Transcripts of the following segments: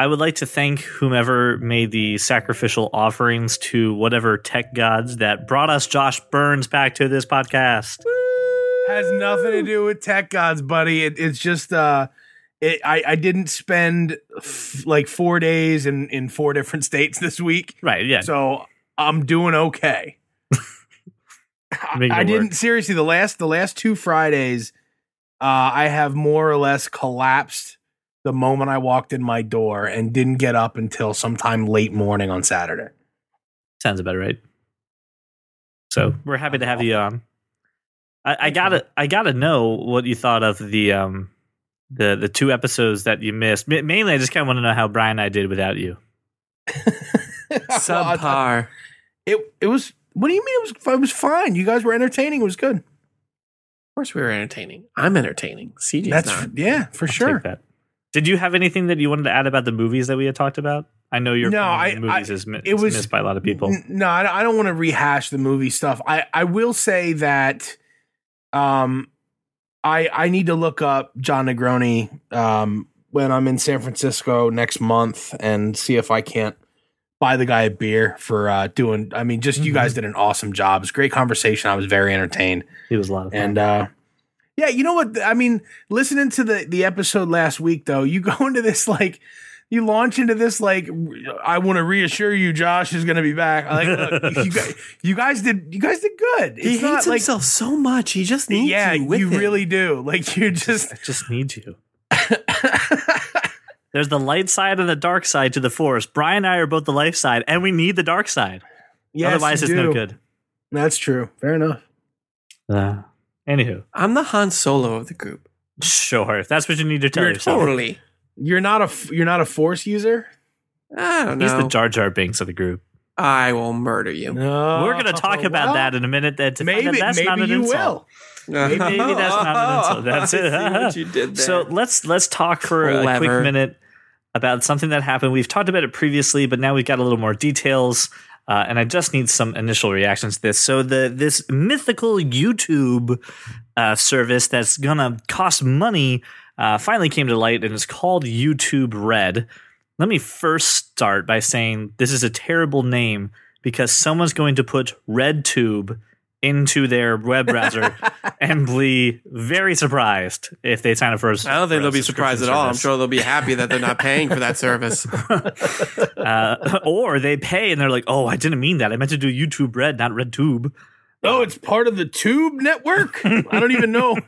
I would like to thank whomever made the sacrificial offerings to whatever tech gods that brought us Josh Burns back to this podcast. Has nothing to do with tech gods, buddy. It, it's just uh, it, I I didn't spend f- like four days in in four different states this week, Right, yeah. so I'm doing okay. Make it I didn't seriously the last the last two Fridays, uh, I have more or less collapsed the moment I walked in my door and didn't get up until sometime late morning on Saturday. Sounds about right. So we're happy to have you on. I, I gotta I gotta know what you thought of the um the the two episodes that you missed. Ma- Mainly, I just kind of want to know how Brian and I did without you. Subpar. It it was. What do you mean it was? It was fine. You guys were entertaining. It was good. Of course, we were entertaining. I'm entertaining. CJ's That's not. yeah, for I'll sure. Did you have anything that you wanted to add about the movies that we had talked about? I know your No, I- movies I- is, it was- missed by a lot of people. N- No, I I don't want to rehash the movie stuff. I I will say that, um, I I need to look up John Negroni um when I'm in San Francisco next month and see if I can't buy the guy a beer for uh doing. I mean, just you Mhm. guys did an awesome job. It's a great conversation. I was very entertained. It was a lot of fun. And uh yeah, you know what? I mean, listening to the the episode last week though, you go into this like you launch into this like I want to reassure you Josh is going to be back. Like look, you guys you guys did you guys did good. He It's not hates like himself so much. He just needs yeah, you with you him. really do. Like you're just I just need you. There's the light side and the dark side to the force. Brian and I are both the light side, and we need the dark side. Yes, Otherwise, you it's no good. That's true. Fair enough. Uh, anywho, I'm the Han Solo of the group. sure. If that's what you need to tell You're yourself, Totally. You're not a f- you're not a force user? I don't know. he's the Jar Jar Binks of the group. I will murder you. No. We're going to talk about well, that in a minute. That to Maybe that's maybe not an you insult. will. Maybe that's not an insult. That's it. See what you did there. So let's let's talk for a quick minute about something that happened. We've talked about it previously, but now we've got a little more details, uh, and I just need some initial reactions to this. So the this mythical YouTube uh, service that's gonna cost money uh, finally came to light, and it's called YouTube Red. Let me first start by saying this is a terrible name because someone's going to put RedTube into their web browser and be very surprised if they sign up for a I don't think they'll be surprised at all. I'm sure they'll be happy that they're not paying for that service. uh, or they pay and they're like, "Oh, I didn't mean that. I meant to do YouTube Red, not RedTube." Oh, it's part of the Tube network. I don't even know. I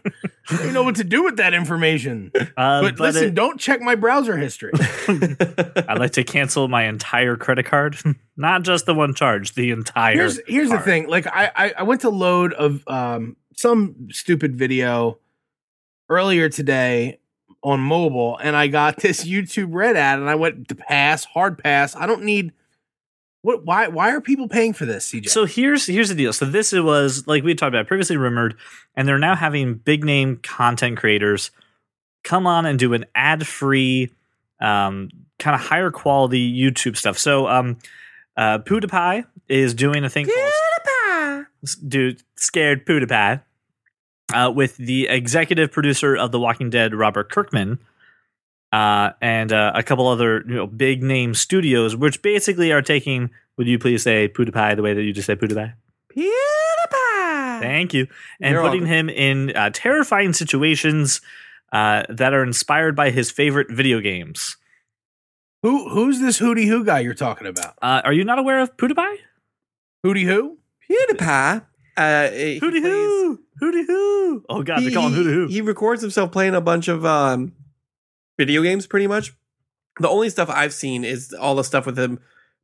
don't even know what to do with that information. Uh, But, listen, it- don't check my browser history. I'd like to cancel my entire credit card, not just the one charge, the entire. here's here's the thing. Like I, I I went to load of um some stupid video earlier today on mobile, and I got this YouTube Red ad, and I went to pass, hard pass. I don't need. What? Why? Why are people paying for this, CJ? So here's here's the deal. So this was like we talked about previously rumored, and they're now having big name content creators come on and do an ad free, um, kind of higher quality YouTube stuff. So um, uh, PewDiePie is doing a thing called dude scared PewDiePie uh, with the executive producer of The Walking Dead, Robert Kirkman. Uh, and uh, a couple other you know big name studios, which basically are taking. Would you please say PewDiePie the way that you just said PewDiePie? PewDiePie. Thank you. And You're putting welcome. him in uh, terrifying situations uh, that are inspired by his favorite video games. who who's this Hootie Who guy you're talking about? Uh, are you not aware of PewDiePie? Hootie Who? PewDiePie. Uh, he Hootie plays- hoo, hootie hoo. Oh god, they call him he, hootie hoo. he records himself playing a bunch of um, video games pretty much. The only stuff I've seen is all the stuff with him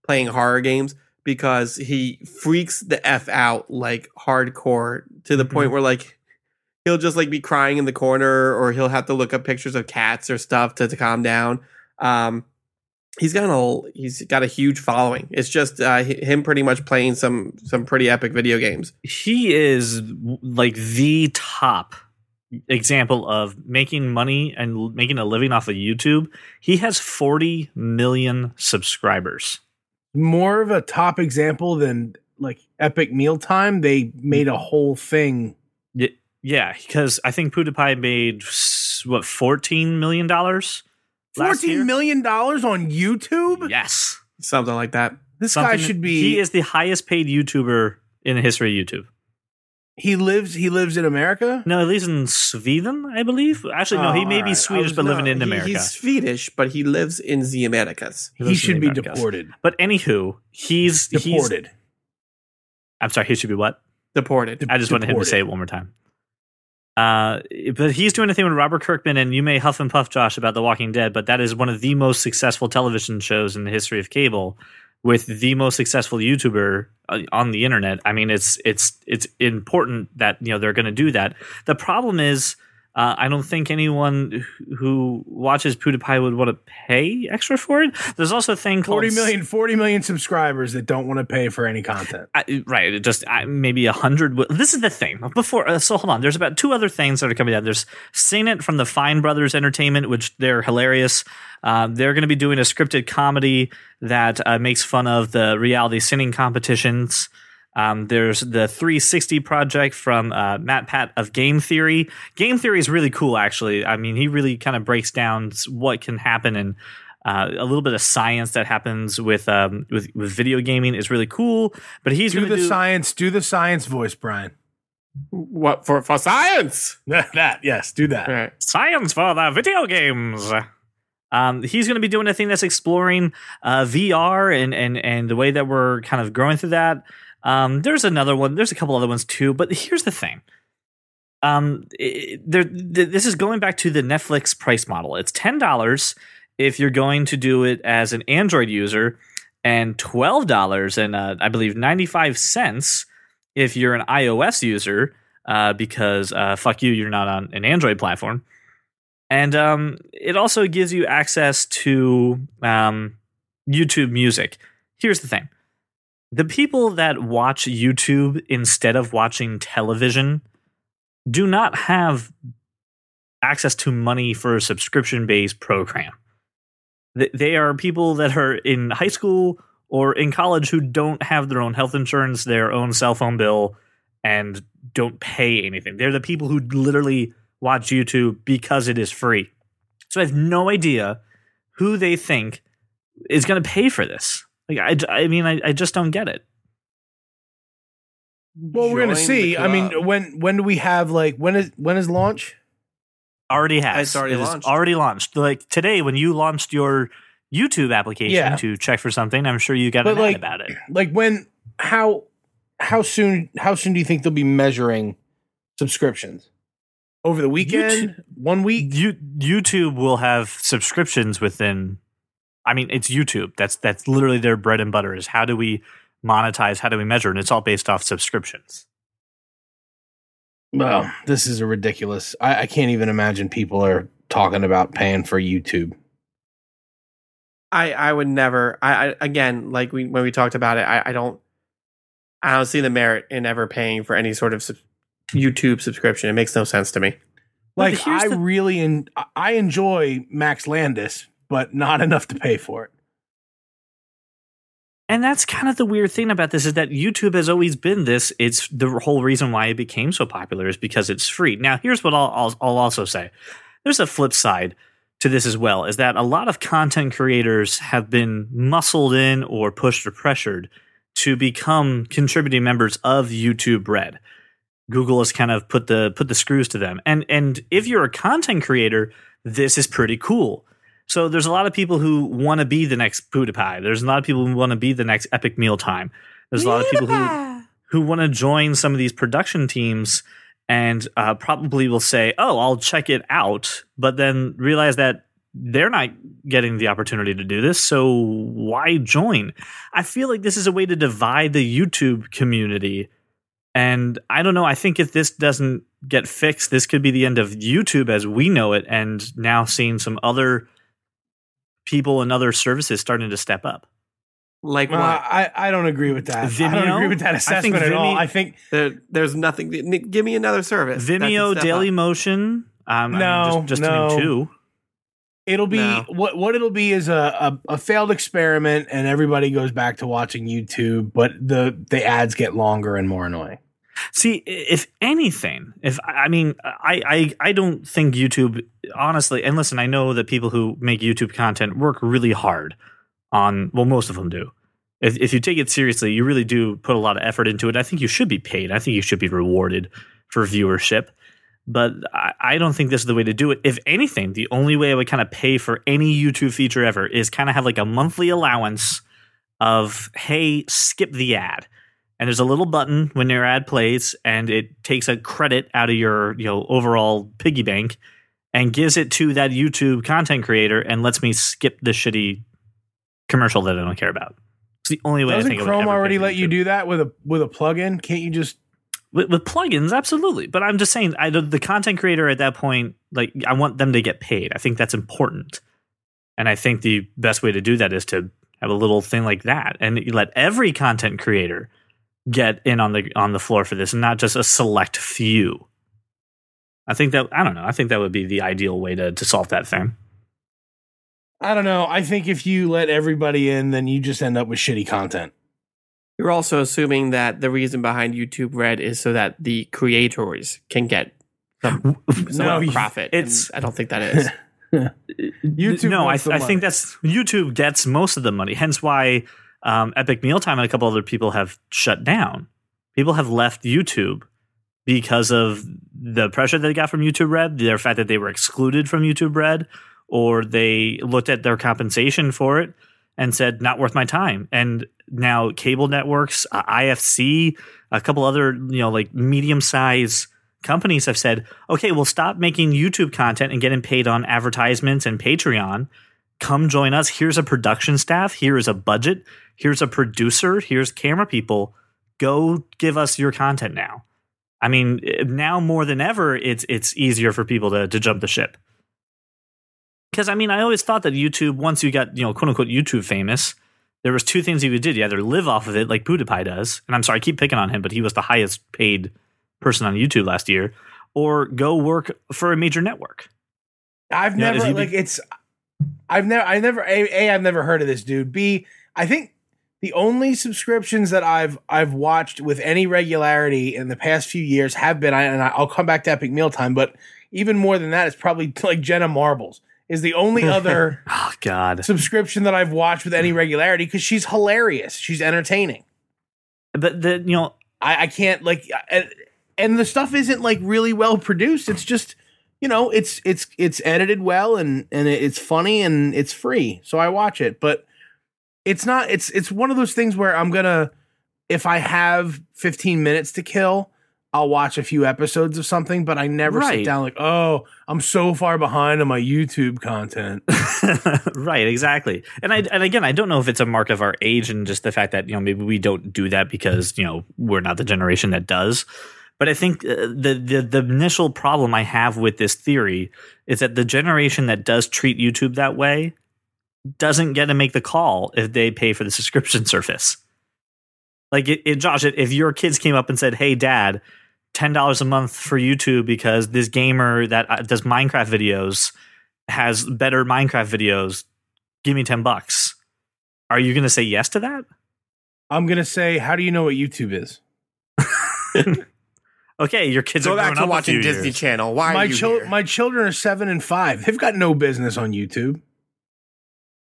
playing horror games because he freaks the F out like hardcore to the Mhm. point where like he'll just like be crying in the corner or he'll have to look up pictures of cats or stuff to, to calm down. Um, he's got a he's got a huge following. It's just uh, him pretty much playing some some pretty epic video games. he is like the top example of making money and making a living off of YouTube. He has 40 million subscribers. More of a top example than like Epic Mealtime. They made a whole thing. Yeah, because I think PewDiePie made what 14 million dollars last year. Fourteen million dollars on YouTube. Yes. Something like that. This guy should be. He is the highest paid YouTuber in the history of YouTube. He lives. He lives in America. No, at least in Sweden, I believe. Actually, no, Oh, he may be right. Swedish was but living not- in He- America. he's Swedish, but he lives in the Americas. He, lives in should be Americas. deported. But anywho, he's he's. Deported. I'm sorry, he should be what? Deported. De- I just wanted him to say it one more time. Uh, but he's doing a thing with Robert Kirkman, and you may huff and puff, Josh, about The Walking Dead, but that is one of the most successful television shows in the history of cable, with the most successful YouTuber uh, on the internet. I mean, it's it's it's important that you know they're going to do that. The problem is, uh, I don't think anyone who- watches PewDiePie would want to pay extra for it. There's also a thing called 40 million, 40 million subscribers that don't want to pay for any content. I, right, it just I, maybe a hundred. This is the thing. Before, uh, so hold on. There's about two other things that are coming out. There's Seen It from the Fine Brothers Entertainment, which they're hilarious. Uh, they're going to be doing a scripted comedy that uh, makes fun of the reality singing competitions. Um, there's the 360 project from uh, MatPat of Game Theory. Game Theory is really cool, actually. I mean, he really kind of breaks down what can happen and uh, a little bit of science that happens with um, with, with video gaming is really cool. But he's Do the do science. Do the science voice, Brian. What for? For science. that yes, do that. All right. science for the video games. Um, he's going to be doing a thing that's exploring uh, VR and and and the way that we're kind of growing through that. Um, there's another one. There's a couple other ones too. But here's the thing. Um, it, there, th- this is going back to the Netflix price model. It's ten dollars if you're going to do it as an Android user, and twelve dollars and uh, I believe ninety five cents if you're an iOS user. Uh, because uh, fuck you, you're not on an Android platform. And um, it also gives you access to um, YouTube Music. Here's the thing the people that watch YouTube instead of watching television do not have access to money for a subscription based program. They are people that are in high school or in college who don't have their own health insurance, their own cell phone bill, and don't pay anything. They're the people who literally watch YouTube because it is free. So I have no idea who they think is going to pay for this. Like I, I mean, I, I just don't get it. Well, we're gonna see. I mean, when when do we have like when is when is launch? Already has. It's already It is launched. Already launched. Like today, when you launched your YouTube application Yeah. to check for something, I'm sure you got But, an ad like, about it. Like when? How how soon? How soon do you think they'll be measuring subscriptions? Over the weekend? One week? You, YouTube will have subscriptions within. I mean, it's YouTube. That's that's literally their bread and butter. Is how do we monetize? How do we measure? And it's all based off subscriptions. Well, this is a ridiculous. I, I can't even imagine people are talking about paying for YouTube. I I would never. I, I again, like we when we talked about it, I, I don't. I don't see the merit in ever paying for any sort of sub- YouTube subscription. It makes no sense to me. Like I the- really en- I enjoy Max Landis, but not enough to pay for it. And that's kind of the weird thing about this is that YouTube has always been this. It's the whole reason why it became so popular is because it's free. Now, here's what I'll, I'll, I'll also say. There's a flip side to this as well, is that a lot of content creators have been muscled in or pushed or pressured to become contributing members of YouTube Red. Google has kind of put the put the screws to them. And and if you're a content creator, this is pretty cool. So there's a lot of people who want to be the next PewDiePie. There's a lot of people who want to be the next Epic Mealtime. There's a lot of people who who want to join some of these production teams and uh, probably will say, "Oh, I'll check it out," but then realize that they're not getting the opportunity to do this. So why join? I feel like this is a way to divide the YouTube community. And I don't know. I think if this doesn't get fixed, this could be the end of YouTube as we know it. And now seeing some other people and other services starting to step up. Like what? I I don't agree with that. I don't agree with that I think assessment at all. I think There, there's nothing. Give me another service. Vimeo, step Daily up. Motion. Um, I mean, No, just, just to name two. it'll be No. what what it'll be is a, a a failed experiment, and everybody goes back to watching YouTube, but the the ads get longer and more annoying. See, if anything, if I mean, I, I I don't think YouTube honestly. And listen, I know that people who make YouTube content work really hard on. Well, most of them do. If if you take it seriously, you really do put a lot of effort into it. I think you should be paid. I think you should be rewarded for viewership. But I, I don't think this is the way to do it. If anything, the only way I would kind of pay for any YouTube feature ever is kind of have like a monthly allowance of hey, skip the ad and there's a little button when your ad plays and it takes a credit out of your you know overall piggy bank and gives it to that YouTube content creator and lets me skip the shitty commercial that I don't care about. It's the only way Doesn't I think Chrome it would ever already let you do that with a with a plugin? Can't you just with, with plugins absolutely but i'm just saying I, the, the content creator at that point like i want them to get paid i think that's important and i think the best way to do that is to have a little thing like that and you let every content creator get in on the on the floor for this and not just a select few i think that i don't know i think that would be the ideal way to, to solve that thing I don't know. I think if you let everybody in, then you just end up with shitty content. You're also assuming that the reason behind YouTube Red is so that the creators can get some, some No, profit. it's- I don't think that is. YouTube no I, wants the I think that's youtube gets most of the money hence why um, epic mealtime and a couple other people have shut down. People have left youtube because of the pressure they got from youtube red the fact that they were excluded from youtube red or they looked at their compensation for it and said not worth my time. And now cable networks uh, ifc a couple other you know like medium size companies have said okay we'll stop making youtube content and getting paid on advertisements and patreon come join us here's a production staff here is a budget here's a producer here's camera people go give us your content now i mean now more than ever it's it's easier for people to to jump the ship because I mean, I always thought that YouTube, once you got you know quote unquote YouTube famous, there was two things you could do. You either live off of it like PewDiePie does, and I'm sorry, I keep picking on him, but he was the highest paid person on YouTube last year, or go work for a major network. I've never you be- like it's. I've never. I never. A, a. I've never heard of this dude. B. I think the only subscriptions that I've I've watched with any regularity in the past few years have been. I, and I'll come back to Epic Mealtime, but even more than that, it's probably like Jenna Marbles is the only other Oh God! subscription that I've watched with any regularity because she's hilarious. She's entertaining. But the you know I, I can't like and, and the stuff isn't like really well produced. It's just you know it's it's it's edited well and and it's funny and it's free, so I watch it. But it's not. It's it's one of those things where I'm gonna if I have 15 minutes to kill. I'll watch a few episodes of something, but I never sit down like, oh, I'm so far behind on my YouTube content. right, exactly. And I and again, I don't know if it's a mark of our age and just the fact that you know maybe we don't do that because you know we're not the generation that does. But I think uh, the the the initial problem I have with this theory is that the generation that does treat YouTube that way doesn't get to make the call if they pay for the subscription service. Like it, it Josh, if your kids came up and said, "Hey, Dad." Ten dollars a month for YouTube because this gamer that uh, does Minecraft videos has better Minecraft videos. Give me 10 bucks. Are you going to say yes to that? I'm gonna say, how do you know what YouTube is? Okay, your kids Go are back to up watching Disney years. Channel. Why my are you chil- here? my children are seven and five. They've got no business on YouTube.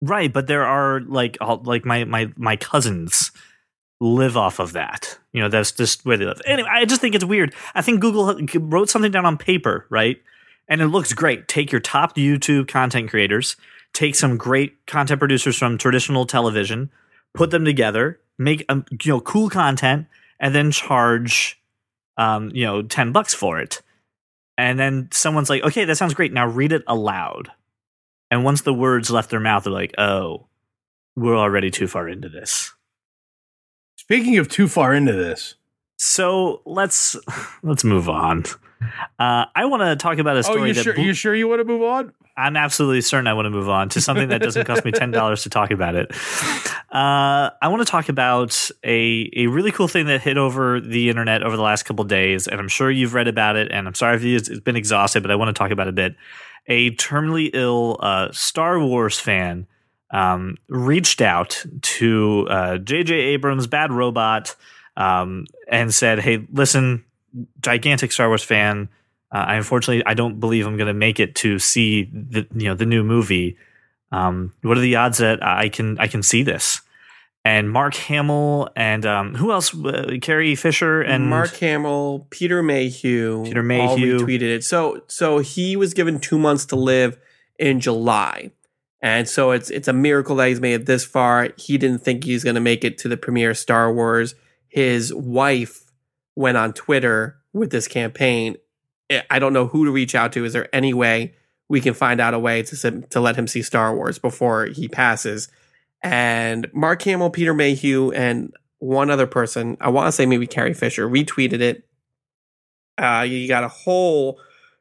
Right, but there are like all- like my my my cousins live off of that. You know, that's just where they live. Anyway, I just think it's weird. I think Google wrote something down on paper, right? And it looks great. Take your top YouTube content creators, take some great content producers from traditional television, put them together, make um, you know cool content, and then charge um, you know 10 bucks for it. And then someone's like, "Okay, that sounds great. Now read it aloud." And once the words left their mouth, they're like, "Oh, we're already too far into this." Speaking of too far into this, So let's let's move on. Uh, I want to talk about a oh, story you that sure? blew- You sure you want to move on? I'm absolutely certain I want to move on to something that doesn't cost me ten dollars to talk about it. Uh, I want to talk about a a really cool thing that hit over the internet over the last couple days, and I'm sure you've read about it. And I'm sorry if it's been exhausted, but I want to talk about it a bit. A terminally ill uh, Star Wars fan um, reached out to uh, J.J. Abrams, Bad Robot, um, and said, "Hey, listen, gigantic Star Wars fan. Uh, I unfortunately I don't believe I'm going to make it to see the you know the new movie. Um, what are the odds that I can I can see this?" And Mark Hamill and um, who else? Uh, Carrie Fisher and Mark Hamill, Peter Mayhew, Peter all Mayhew. retweeted it. So so he was given two months to live in July, and so it's it's a miracle that he's made it this far. He didn't think he's going to make it to the premiere of Star Wars. His wife went on Twitter with this campaign. I- I don't know who to reach out to. Is there any way we can find out a way to to let him see Star Wars before he passes? And Mark Hamill, Peter Mayhew, and one other person, I want to say maybe Carrie Fisher, retweeted it. Uh, you got a whole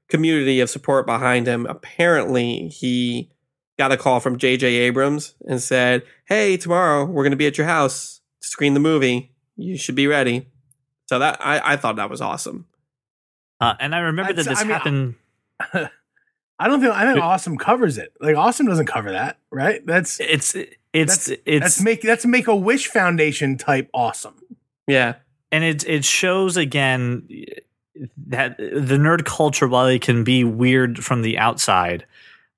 community of support behind him. Apparently, he got a call from J.J. Abrams and said, "Hey, tomorrow we're going to be at your house to screen the movie. You should be ready." So that I, I thought that was awesome. Uh, and I remember that this I mean, happened. I don't think I think Awesome covers it. Like Awesome doesn't cover that, right? That's It's it's it's that's make that's make a Wish Foundation type awesome. Yeah, and it it shows again that the nerd culture, while it can be weird from the outside,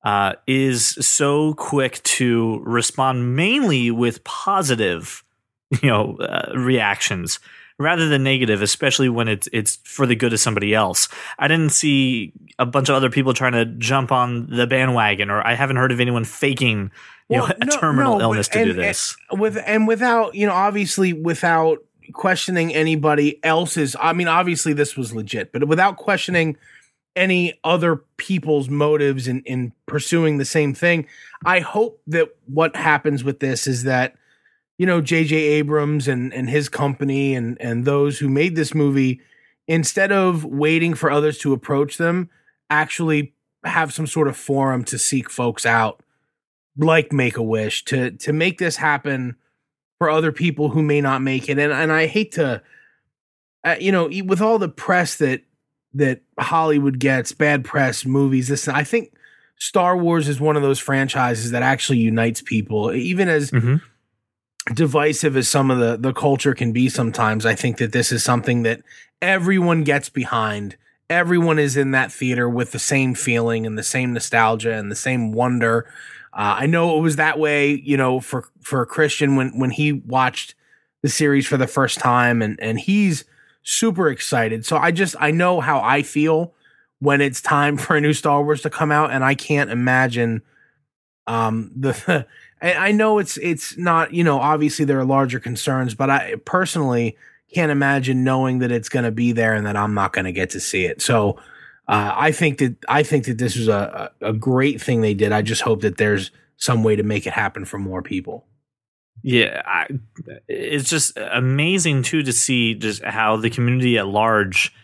uh, is so quick to respond mainly with positive, you know, uh, reactions rather than negative, especially when it's it's for the good of somebody else. I didn't see a bunch of other people trying to jump on the bandwagon, or I haven't heard of anyone faking, you Well, know, a no- terminal no, but- illness to do and- this. with and without you know obviously without questioning anybody else's i mean obviously this was legit but without questioning any other people's motives in in pursuing the same thing i hope that what happens with this is that you know jj abrams and and his company and and those who made this movie instead of waiting for others to approach them actually have some sort of forum to seek folks out like Make a Wish to to make this happen for other people who may not make it. And and I hate to, uh, you know, with all the press that that Hollywood gets, bad press, movies. This I think Star Wars is one of those franchises that actually unites people, even as Mhm. Divisive as some of the the culture can be sometimes. I think that this is something that everyone gets behind. Everyone is in that theater with the same feeling and the same nostalgia and the same wonder. Uh, i know it was that way you know for for a christian when when he watched the series for the first time and and he's super excited. So i just i know how i feel when it's time for a new star wars to come out and i can't imagine um the and I know it's it's not you know obviously there are larger concerns, but I personally can't imagine knowing that it's going to be there and that I'm not going to get to see it. So uh, I think that I think that this a, a a great thing they did. I just hope that there's some way to make it happen for more people. Yeah, I, it's just amazing too to see just how the community at large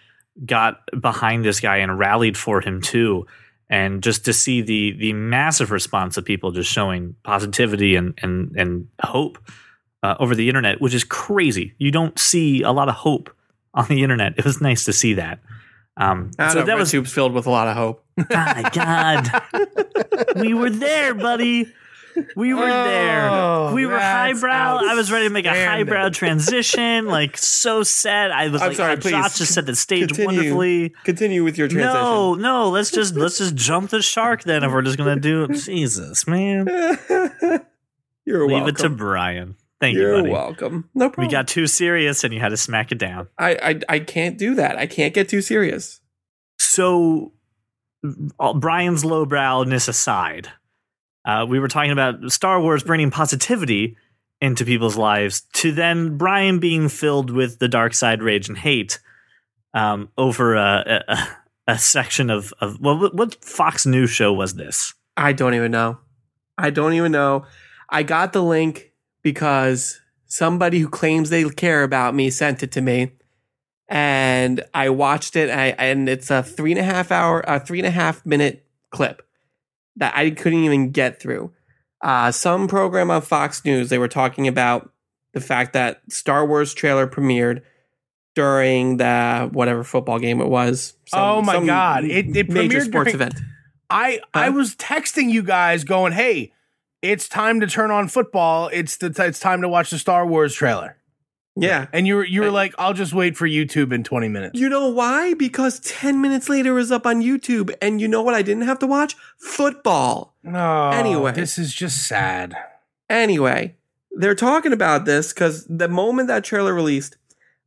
got behind this guy and rallied for him too, and just to see the the massive response of people just showing positivity and and and hope uh, over the internet, which is crazy. You don't see a lot of hope on the internet. It was nice to see that. Um, so know, that was filled with a lot of hope. my God, we were there, buddy. We were there. Oh, We were highbrow. I was ready to make a highbrow transition, like so sad. I was I'm like, sorry, please, Josh just set the stage continue. wonderfully. Continue with your transition. No, no, let's just let's just jump the shark then. If we're just gonna do Jesus, man, You're welcome. leave welcome. it to Brian. Thank You're you, buddy. welcome. No problem. We got too serious, and you had to smack it down. I, I I can't do that. I can't get too serious. So, all- Brian's lowbrowness aside, uh, we were talking about Star Wars bringing positivity into people's lives to then Brian being filled with the dark side, rage, and hate um, over a, a, a section of, of well, what, what Fox News show was this? I don't even know. I don't even know. I got the link because somebody who claims they care about me sent it to me, and I watched it. I, and it's a three and a half hour, a three and a half minute clip that I couldn't even get through. Uh, some program on Fox News they were talking about the fact that Star Wars trailer premiered during the whatever football game it was. Some- Oh my God. It- it major premiered sports during- event. I I Huh? was texting you guys going, "Hey, it's time to turn on football. It's the it's time to watch the Star Wars trailer." Yeah. And you were you were And- like, I'll just wait for YouTube in 20 minutes. You know why? Because 10 minutes later it was up on YouTube. And you know what I didn't have to watch? Football. No. Anyway. this is just sad. Anyway, they're talking about this because the moment that trailer released,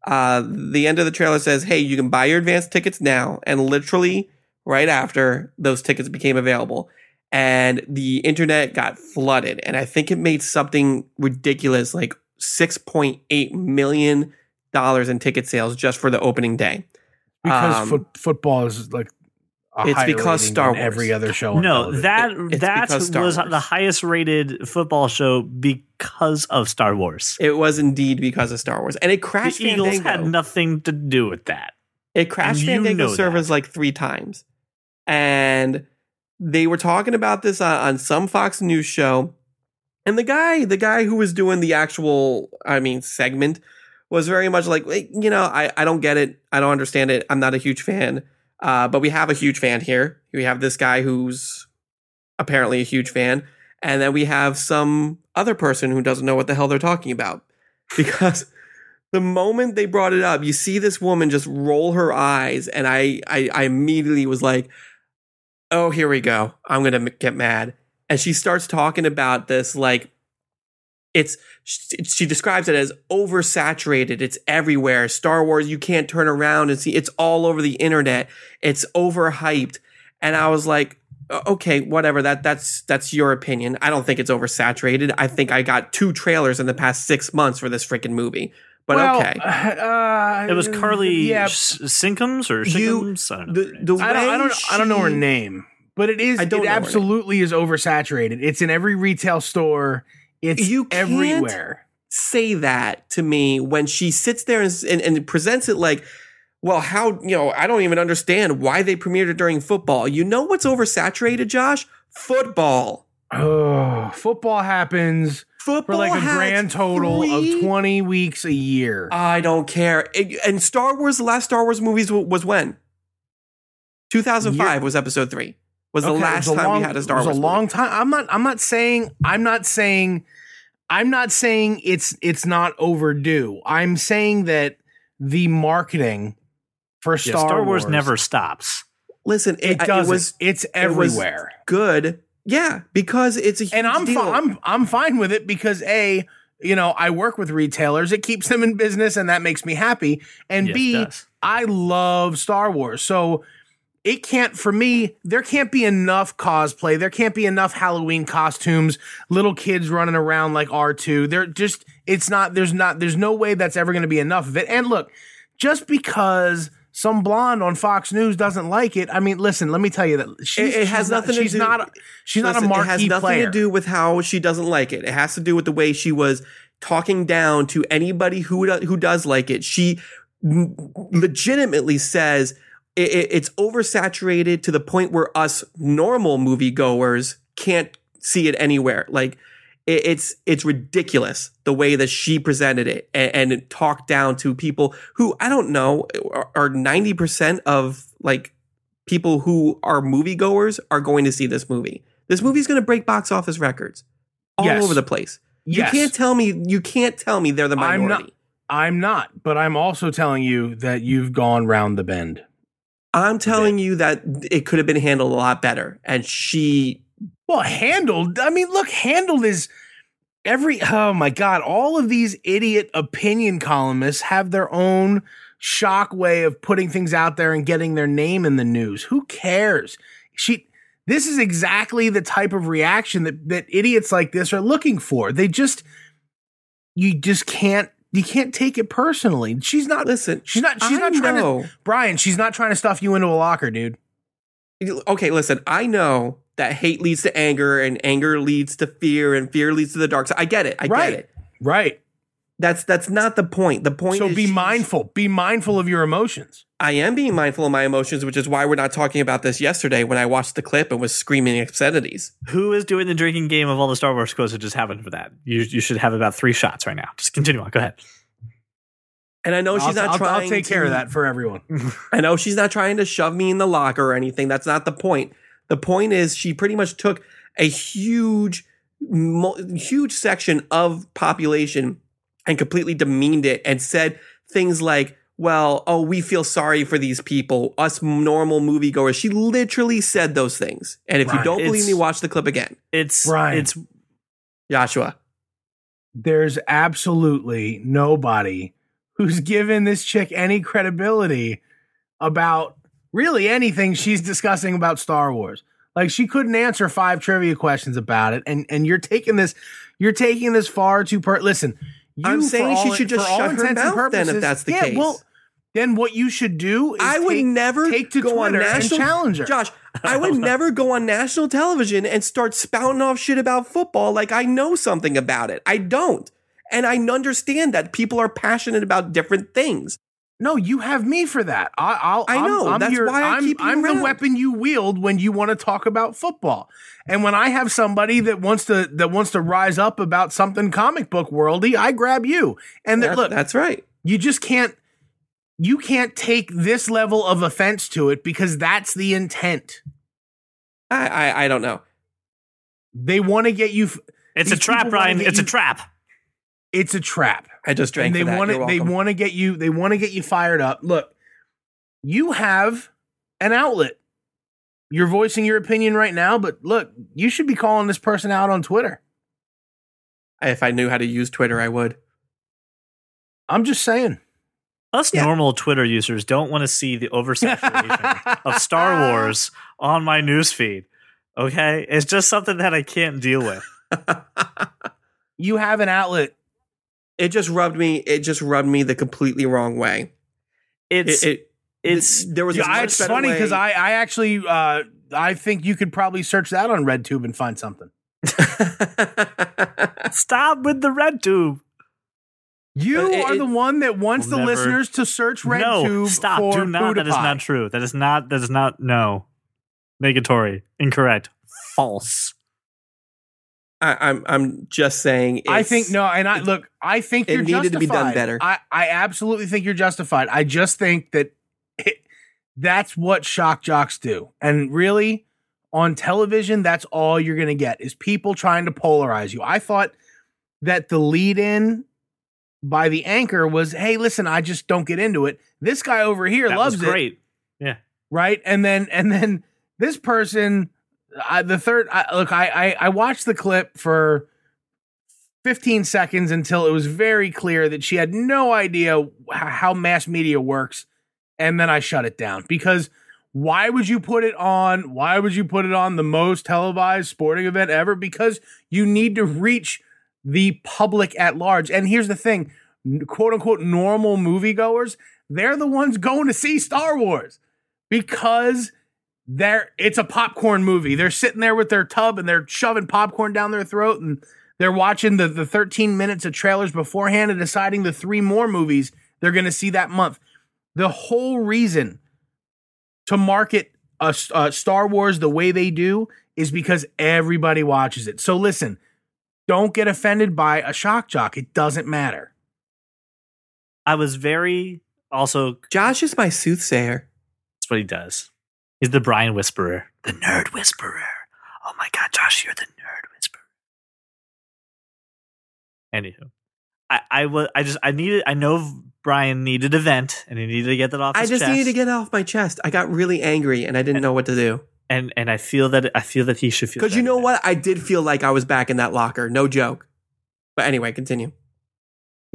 uh, the end of the trailer says, hey, you can buy your advance tickets now. And literally right after, those tickets became available. And the internet got flooded. And I think it made something ridiculous like $6.8 million in ticket sales just for the opening day. Because Um, foot, football is like a It's because Star Wars. every other show. No, that It- that was Wars. the highest rated football show because of Star Wars. It was indeed because of Star Wars. And it crashed. The crashed Eagles Fandango. had nothing to do with that. It crashed And you Fandango servers like three times. And they were talking about this on, on some Fox News show. And the guy, the guy who was doing the actual, I mean, segment was very much like, you know, I, I don't get it. I don't understand it. I'm not a huge fan. Uh, but we have a huge fan here. We have this guy who's apparently a huge fan. And then we have some other person who doesn't know what the hell they're talking about. Because the moment they brought it up, you see this woman just roll her eyes, and I, I, I immediately was like, "Oh, here we go. I'm gonna m- get mad." And she starts talking about this like it's. She, she describes it as oversaturated. It's everywhere. Star Wars, you can't turn around and see. It's all over the internet. It's overhyped, and I was like, "Okay, whatever. That that's that's your opinion. I don't think it's oversaturated. I think I got two trailers in the past six months for this freaking movie." But Well, okay. Uh, It was Carly Yeah, S- Sinkums or You- I don't know. the- the I don't, I way don't, I don't know her she- name, but it is. It know her name. absolutely is oversaturated. It's in every retail store. It's You can't- everywhere. say that to me when she sits there and, and, and presents it like, well, how, you know, I don't even understand why they premiered it during football. You know what's oversaturated, Josh? Football. Oh, football happens Football for like a grand total three- of twenty weeks a year. I don't care. It- and Star Wars, the last Star Wars movies w- was when? 2005 was episode three. Was the Okay, it last was a time long- we had a Star it was Wars a movie. long time. I'm not. I'm not saying. I'm not saying. I'm not saying it's it's not overdue. I'm saying that the marketing for Yeah, Star, Star Wars, Wars never stops. Listen, It it, does. it was it's was- everywhere. good. Yeah, because it's a huge and I'm deal. fi- I'm I'm fine with it because a you know I work with retailers. It keeps them in business, and that makes me happy. And Yes, it b does. I love Star Wars, so it can't for me. There can't be enough cosplay. There can't be enough Halloween costumes. Little kids running around like R two. They're just it's not. There's not. There's no way that's ever going to be enough of it. And look, just because. Some blonde on Fox News doesn't like it. I mean, listen. Let me tell you that she's, It- it has she's not- nothing to she's do- Not a, she's not a Listen, marquee It has nothing player. to do with how she doesn't like it. It has to do with the way she was talking down to anybody who who does like it. She legitimately says it, it- it's oversaturated to the point where us normal moviegoers can't see it anywhere. Like it, it's it's ridiculous the way that she presented it and, and talked down to people who I don't know are ninety percent of like people who are moviegoers are going to see this movie. This movie's going to break box office records all Yes. over the place. Yes. You can't tell me you can't tell me they're the I'm minority. not- I'm not, but I'm also telling you that you've gone round the bend. I'm telling you that it could have been handled a lot better and she Well, handled. I mean, look, handled is every. Oh my god! All of these idiot opinion columnists have their own shock way of putting things out there and getting their name in the news. Who cares? She. This is exactly the type of reaction that that idiots like this are looking for. They just, you just can't. You can't take it personally. She's not. listen, She's not. She's I not trying to. Brian, she's not trying to stuff you into a locker, dude. okay, listen, I know that hate leads to anger and anger leads to fear and fear leads to the dark side. I get it. I Right. get it. Right. That's that's not the point. The point So is be mindful. Be mindful of your emotions. I am being mindful of my emotions, which is why we're not talking about this yesterday when I watched the clip and was screaming obscenities. Who is doing the drinking game of all the Star Wars quotes that just happened for that? You you should have about three shots right now. Just continue on. Go ahead. And I know she's I'll, not I'll- trying I'll take to, care of that for everyone. I know she's not trying to shove me in the locker or anything. That's not the point. The point is she pretty much took a huge, huge section of population and completely demeaned it and said things like, well, oh, we feel sorry for these people, us normal moviegoers. She literally said those things. And if you don't believe me, watch the clip again. It's Brian. it's Joshua. There's absolutely nobody who's given this chick any credibility about really anything she's discussing about Star Wars. Like she couldn't answer five trivia questions about it, and and you're taking this, you're taking this far too per. Listen, you, I'm saying she should just shut her mouth then, if that's the yeah, case. Well, then what you should do is I would take- never take to go on Twitter and national challenge her. Josh, I would never go on national television and start spouting off shit about football like I know something about it. I don't. And I understand that people are passionate about different things. No, you have me for that. I, I'll. I I'm- know. I'm, That's your, why I I'm, keep you I'm the weapon you wield when you want to talk about football. And when I have somebody that wants to that wants to rise up about something comic book worldy, I grab you. And that, That- look, that's right. you just can't. You can't take this level of offense to it because that's the intent. I I, I don't know. They want to get you. f- it's a trap, Ryan. wanna Brian. get It's a trap. It's a trap. I just drank and they want to they want to get you they want to get you fired up look you have an outlet you're voicing your opinion right now but look you should be calling this person out on twitter if I knew how to use Twitter, I would. i'm just saying Us Yeah. normal Twitter users don't want to see the oversaturation of Star Wars on my newsfeed. Okay, it's just something that I can't deal with. you have an outlet it just rubbed me. It just rubbed me the completely wrong way. It's It, it it's there was. yeah, it's funny because i i actually uh i think you could probably search that on redtube and find something stop with the red tube. you it- are the one that wants We'll the never- listeners to search redtube no, stop. for Do not. That is not true. That is not. That is not. No. Negatory. Incorrect. False. I, I'm I'm just saying. I think no, and I it- look. I think it you're needed to be done better. I, I absolutely think you're justified. I just think that it, that's what shock jocks do, and really, on television, that's all you're going to get is people trying to polarize you. I thought that the lead in by the anchor was, "Hey, listen, I just don't get into it." This guy over here That loves was it great. Yeah. Right? And then and then this person, I, the third, I, look, I, I I watched the clip for 15 seconds until it was very clear that she had no idea how mass media works, and then I shut it down because. Why would you put it on? Why would you put it on the most televised sporting event ever? Because you need to reach the public at large. And here's the thing quote unquote normal moviegoers, they're the ones going to see Star Wars because they're it's a popcorn movie. They're sitting there with their tub and they're shoving popcorn down their throat and they're watching the, the 13 minutes of trailers beforehand and deciding the three more movies they're going to see that month. The whole reason to market a, a Star Wars the way they do is because everybody watches it. So listen, don't get offended by a shock jock. It doesn't matter. I was very also. Josh is my soothsayer. That's what he does. He's the Brian Whisperer, the Nerd Whisperer. Oh my God, Josh, you're the Nerd Whisperer. Anywho, I I was I just I needed I know Brian needed a vent and he needed to get that off. I just chest. needed to get it off my chest. I got really angry and I didn't know what to do. and and I feel that I feel that he should feel Because you know now. what? I did feel like I was back in that locker. No joke. But anyway, continue.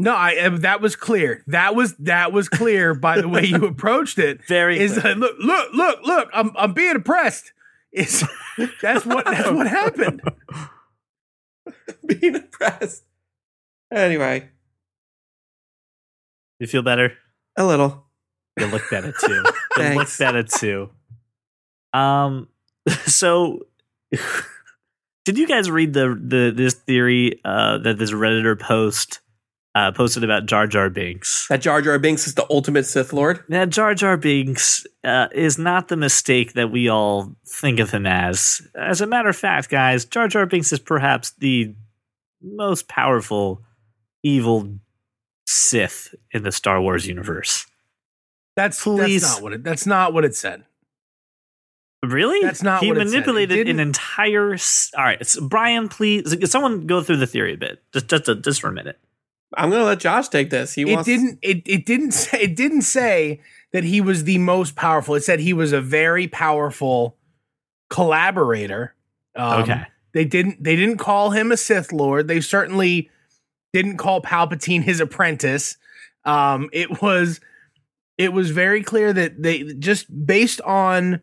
No, I uh, that was clear. That was that was clear by the way you approached it. Very Is clear. uh, look look look look. I'm I'm being oppressed. It's that's what that's what happened. Being impressed. Anyway, you feel better. a little. You look better too. You look Thanks. better too. Um. So, did you guys read the the this theory uh, that this redditor post uh, posted about Jar Jar Binks? That Jar Jar Binks is the ultimate Sith Lord. That Jar Jar Binks uh, is not the mistake that we all think of him as. As a matter of fact, guys, Jar Jar Binks is perhaps the most powerful evil Sith in the Star Wars universe. That's Please. that's not what it that's not what it said. Really? That's not he what it said. It manipulated an entire. All right, so Brian, please, someone go through the theory a bit, just just just for a minute. I'm gonna let Josh take this. He it wants. didn't it, it didn't say it didn't say that he was the most powerful. It said he was a very powerful collaborator. Um, okay. They didn't they didn't call him a Sith Lord. They certainly didn't call Palpatine his apprentice. Um, it was it was very clear that they just based on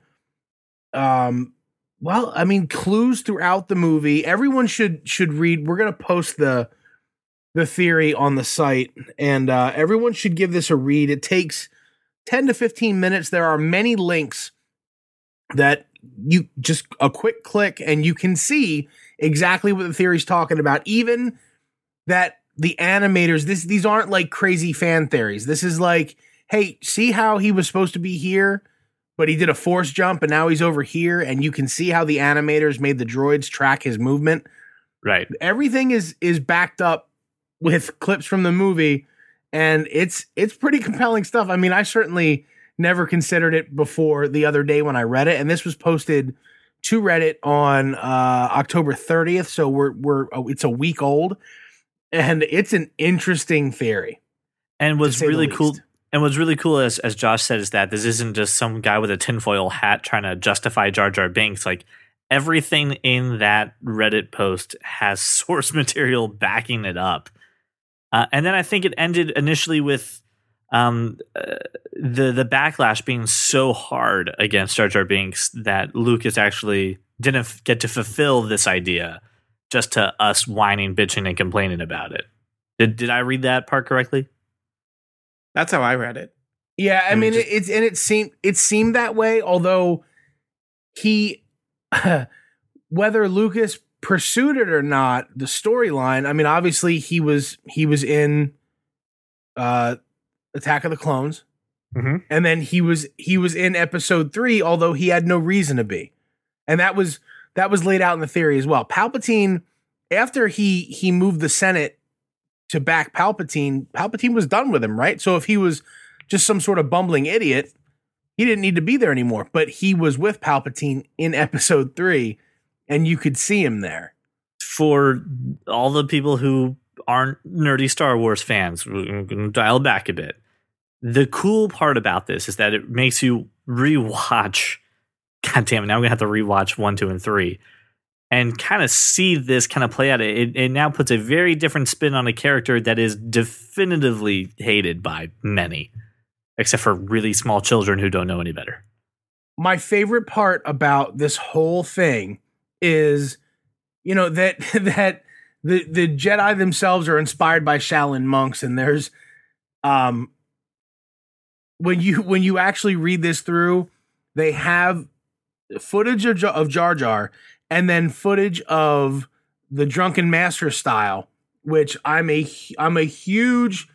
um well, I mean clues throughout the movie. Everyone should should read. We're gonna post the the theory on the site, and uh, everyone should give this a read. It takes ten to fifteen minutes. There are many links that you just a quick click and you can see exactly what the theory's talking about. Even that the animators, this these aren't like crazy fan theories. This is like, hey, see how he was supposed to be here, but he did a force jump and now he's over here, and you can see how the animators made the droids track his movement. Right. Everything is is backed up with clips from the movie, and it's it's pretty compelling stuff. I mean, I certainly never considered it before the other day when I read it, and this was posted to Reddit on uh, October 30th, so we're we're oh, it's a week old, and it's an interesting theory. And what's really cool and what's really cool as as Josh said is that this isn't just some guy with a tinfoil hat trying to justify Jar Jar Binks. Like everything in that Reddit post has source material backing it up. Uh, and then I think it ended initially with um, uh, the the backlash being so hard against Jar Jar Binks that Lucas actually didn't f- get to fulfill this idea, just to us whining, bitching, and complaining about it. Did did I read that part correctly? That's how I read it. Yeah, I And mean, just- it's and it seemed it seemed that way. Although he, whether Lucas pursued it or not, the storyline. I mean, obviously he was he was in uh Attack of the Clones, Mhm. and then he was he was in Episode three, although he had no reason to be, and that was that was laid out in the theory as well. Palpatine, after he he moved the Senate to back Palpatine, Palpatine was done with him, right? So if he was just some sort of bumbling idiot, he didn't need to be there anymore. But he was with Palpatine in episode three, and you could see him there. for all the people who aren't nerdy Star Wars fans, we're going to dial back a bit. The cool part about this is that it makes you rewatch. God damn it! Now I'm gonna have to rewatch one, two, and three, and kind of see this kind of play out. It, it now puts a very different spin on a character that is definitively hated by many, except for really small children who don't know any better. My favorite part about this whole thing is, you know, that that the the Jedi themselves are inspired by Shaolin monks, and there's, um, when you when you actually read this through, they have footage of, Jar- of Jar Jar and then footage of the drunken master style, which I'm a I'm a huge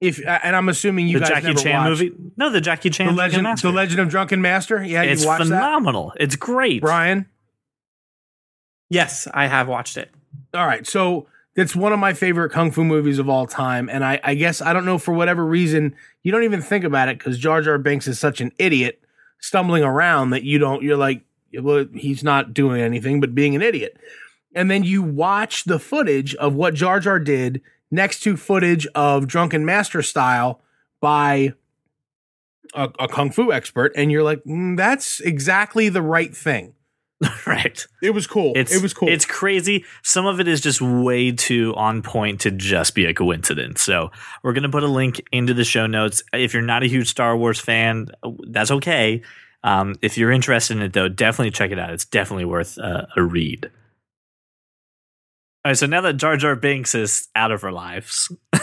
if and I'm assuming you the guys Jackie never Chan watched movie? No, the Jackie Chan the legend the Legend of Drunken Master. Yeah, It's you watched that, phenomenal. It's great. Brian. Yes, I have watched it. All right, so it's one of my favorite kung fu movies of all time, and I, I guess I don't know for whatever reason you don't even think about it because Jar Jar Binks is such an idiot stumbling around that you don't. You're like, well, he's not doing anything but being an idiot. And then you watch the footage of what Jar Jar did next to footage of Drunken Master style by a, a kung fu expert, and you're like, mm, that's exactly the right thing. right. It was cool. It's it was cool. It's crazy. Some of it is just way too on point to just be a coincidence. So we're gonna put a link into the show notes. If you're not a huge Star Wars fan, that's okay. Um, if you're interested in it, though, definitely check it out. It's definitely worth uh, a read. All right, so now that Jar Jar Binks is out of our lives,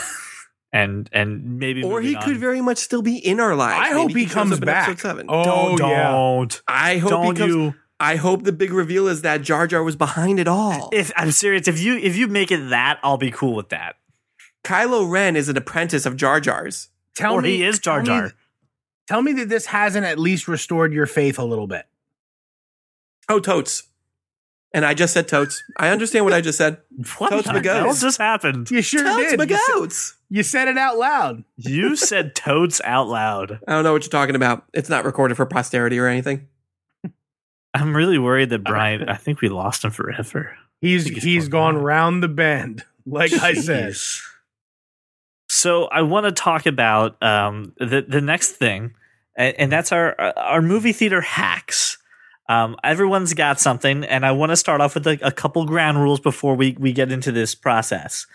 and and maybe Or he moving could very much still be in our lives. I hope he shows comes back. episode seven. Oh, don't don't I hope don't he comes. you I hope the big reveal is that Jar Jar was behind it all. if I'm serious, if you if you make it that, I'll be cool with that. Kylo Ren is an apprentice of Jar Jar's. Tell or me he is Jar tell me- Jar. Tell me that this hasn't at least restored your faith a little bit. Oh, totes. And I just said totes. I understand what I just said. What Totes the hell just happened? You sure totes did. my You said, goats. you said it out loud. You said totes out loud. I don't know what you're talking about. It's not recorded for posterity or anything. I'm really worried that Brian. I think we lost him forever. He's he's he's gone back. round the bend, like I said. So I want to talk about um, the the next thing, and, and that's our our movie theater hacks. Um, everyone's got something, and I want to start off with a, a couple ground rules before we we get into this process.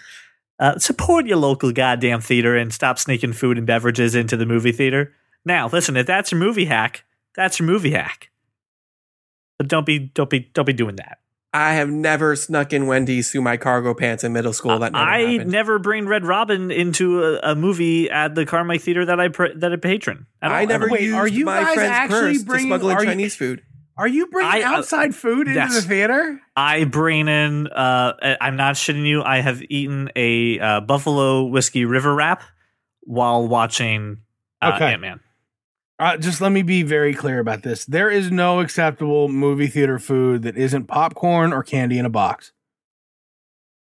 Uh, support your local goddamn theater and stop sneaking food and beverages into the movie theater. Now, listen, if that's your movie hack, that's your movie hack. But don't be don't be don't be doing that. I have never snuck in Wendy's through my cargo pants in middle school. That never I happened. never bring Red Robin into a, a movie at the Carmike Theater that I pr- that I patron. I, I never Wait, used are you my guys friend's actually purse bringing- to smuggle in are you- Chinese food. Are you bringing I, uh, outside food into yes. the theater? I bring in. Uh, I'm not shitting you. I have eaten a uh, Buffalo whiskey river wrap while watching uh, Okay. Ant Man. Uh, just let me be very clear about this. There is no acceptable movie theater food that isn't popcorn or candy in a box.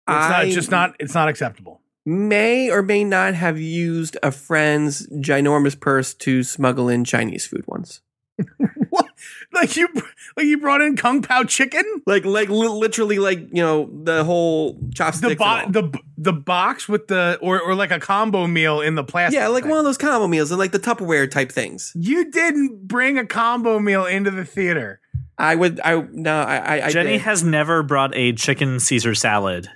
It's I not just not. It's not acceptable. may or may not have used a friend's ginormous purse to smuggle in Chinese food once. what? Like you, like you brought in kung pao chicken. Like, like li- literally, like you know, the whole chopsticks. The and bo- all. the the box with the or or like a combo meal in the plastic. yeah, like thing. one of those combo meals and like the Tupperware type things. You didn't bring a combo meal into the theater. I would. I no. I. I, I Jenny did. has never brought a chicken Caesar salad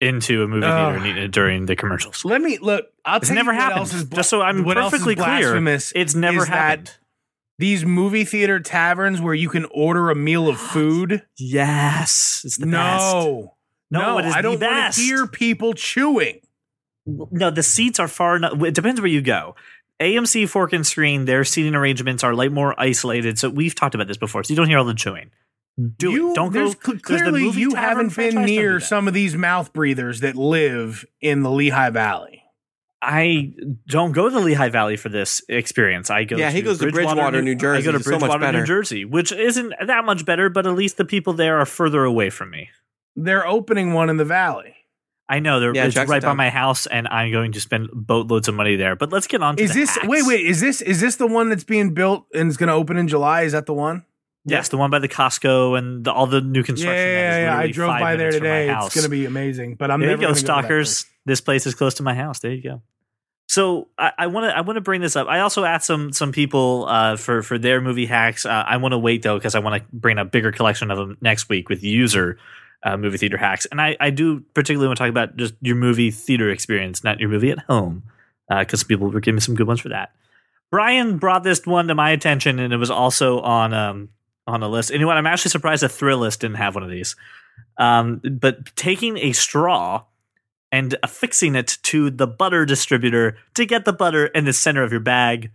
into a movie Ugh. theater and eaten it during the commercials. Let me look. I'll It's tell never you what happened. else is bla- Just so I'm what else is perfectly clear, It's never is that happened. These movie theater taverns where you can order a meal of food. Yes, it's the best. no, No, it is I the don't want best. to hear people chewing. No, the seats are far enough. It depends where you go. AMC Fork and Screen, their seating arrangements are like more isolated. So we've talked about this before, so you don't hear all the chewing. Do you, it. Don't go. there's cl- there's the clearly, movie you haven't been near some of these mouth breathers that live in the Lehigh Valley. I don't go to the Lehigh Valley for this experience. I go. Yeah, to he goes to Bridgewater, New Jersey. I go to It's so Bridgewater, New. Jersey, which isn't that much better, but at least the people there are further away from me. They're opening one in the valley. I know they're Yeah, it's Jackson right by my house, and I'm going to spend boatloads of money there. But let's get on. to Is the this hacks. wait wait is this is this the one that's being built and is going to open in July? Is that the one? Yes, the one by the Costco and the, all the new construction. yeah, that is yeah. I drove by there minutes from my today. It's going to be amazing. But I'm there you never go, gonna to stalkers. This place is close to my house. There you go. So I want to I want to bring this up. I also asked some some people uh, for for their movie hacks. Uh, I want to wait though because I want to bring a bigger collection of them next week with user uh, movie theater hacks. And I I do particularly want to talk about just your movie theater experience, not your movie at home, because people were giving me some good ones for that. Brian brought this one to my attention, and it was also on um on a list. What? I'm actually surprised that Thrillist didn't have one of these. Um, but taking a straw and affixing it to the butter distributor to get the butter in the center of your bag.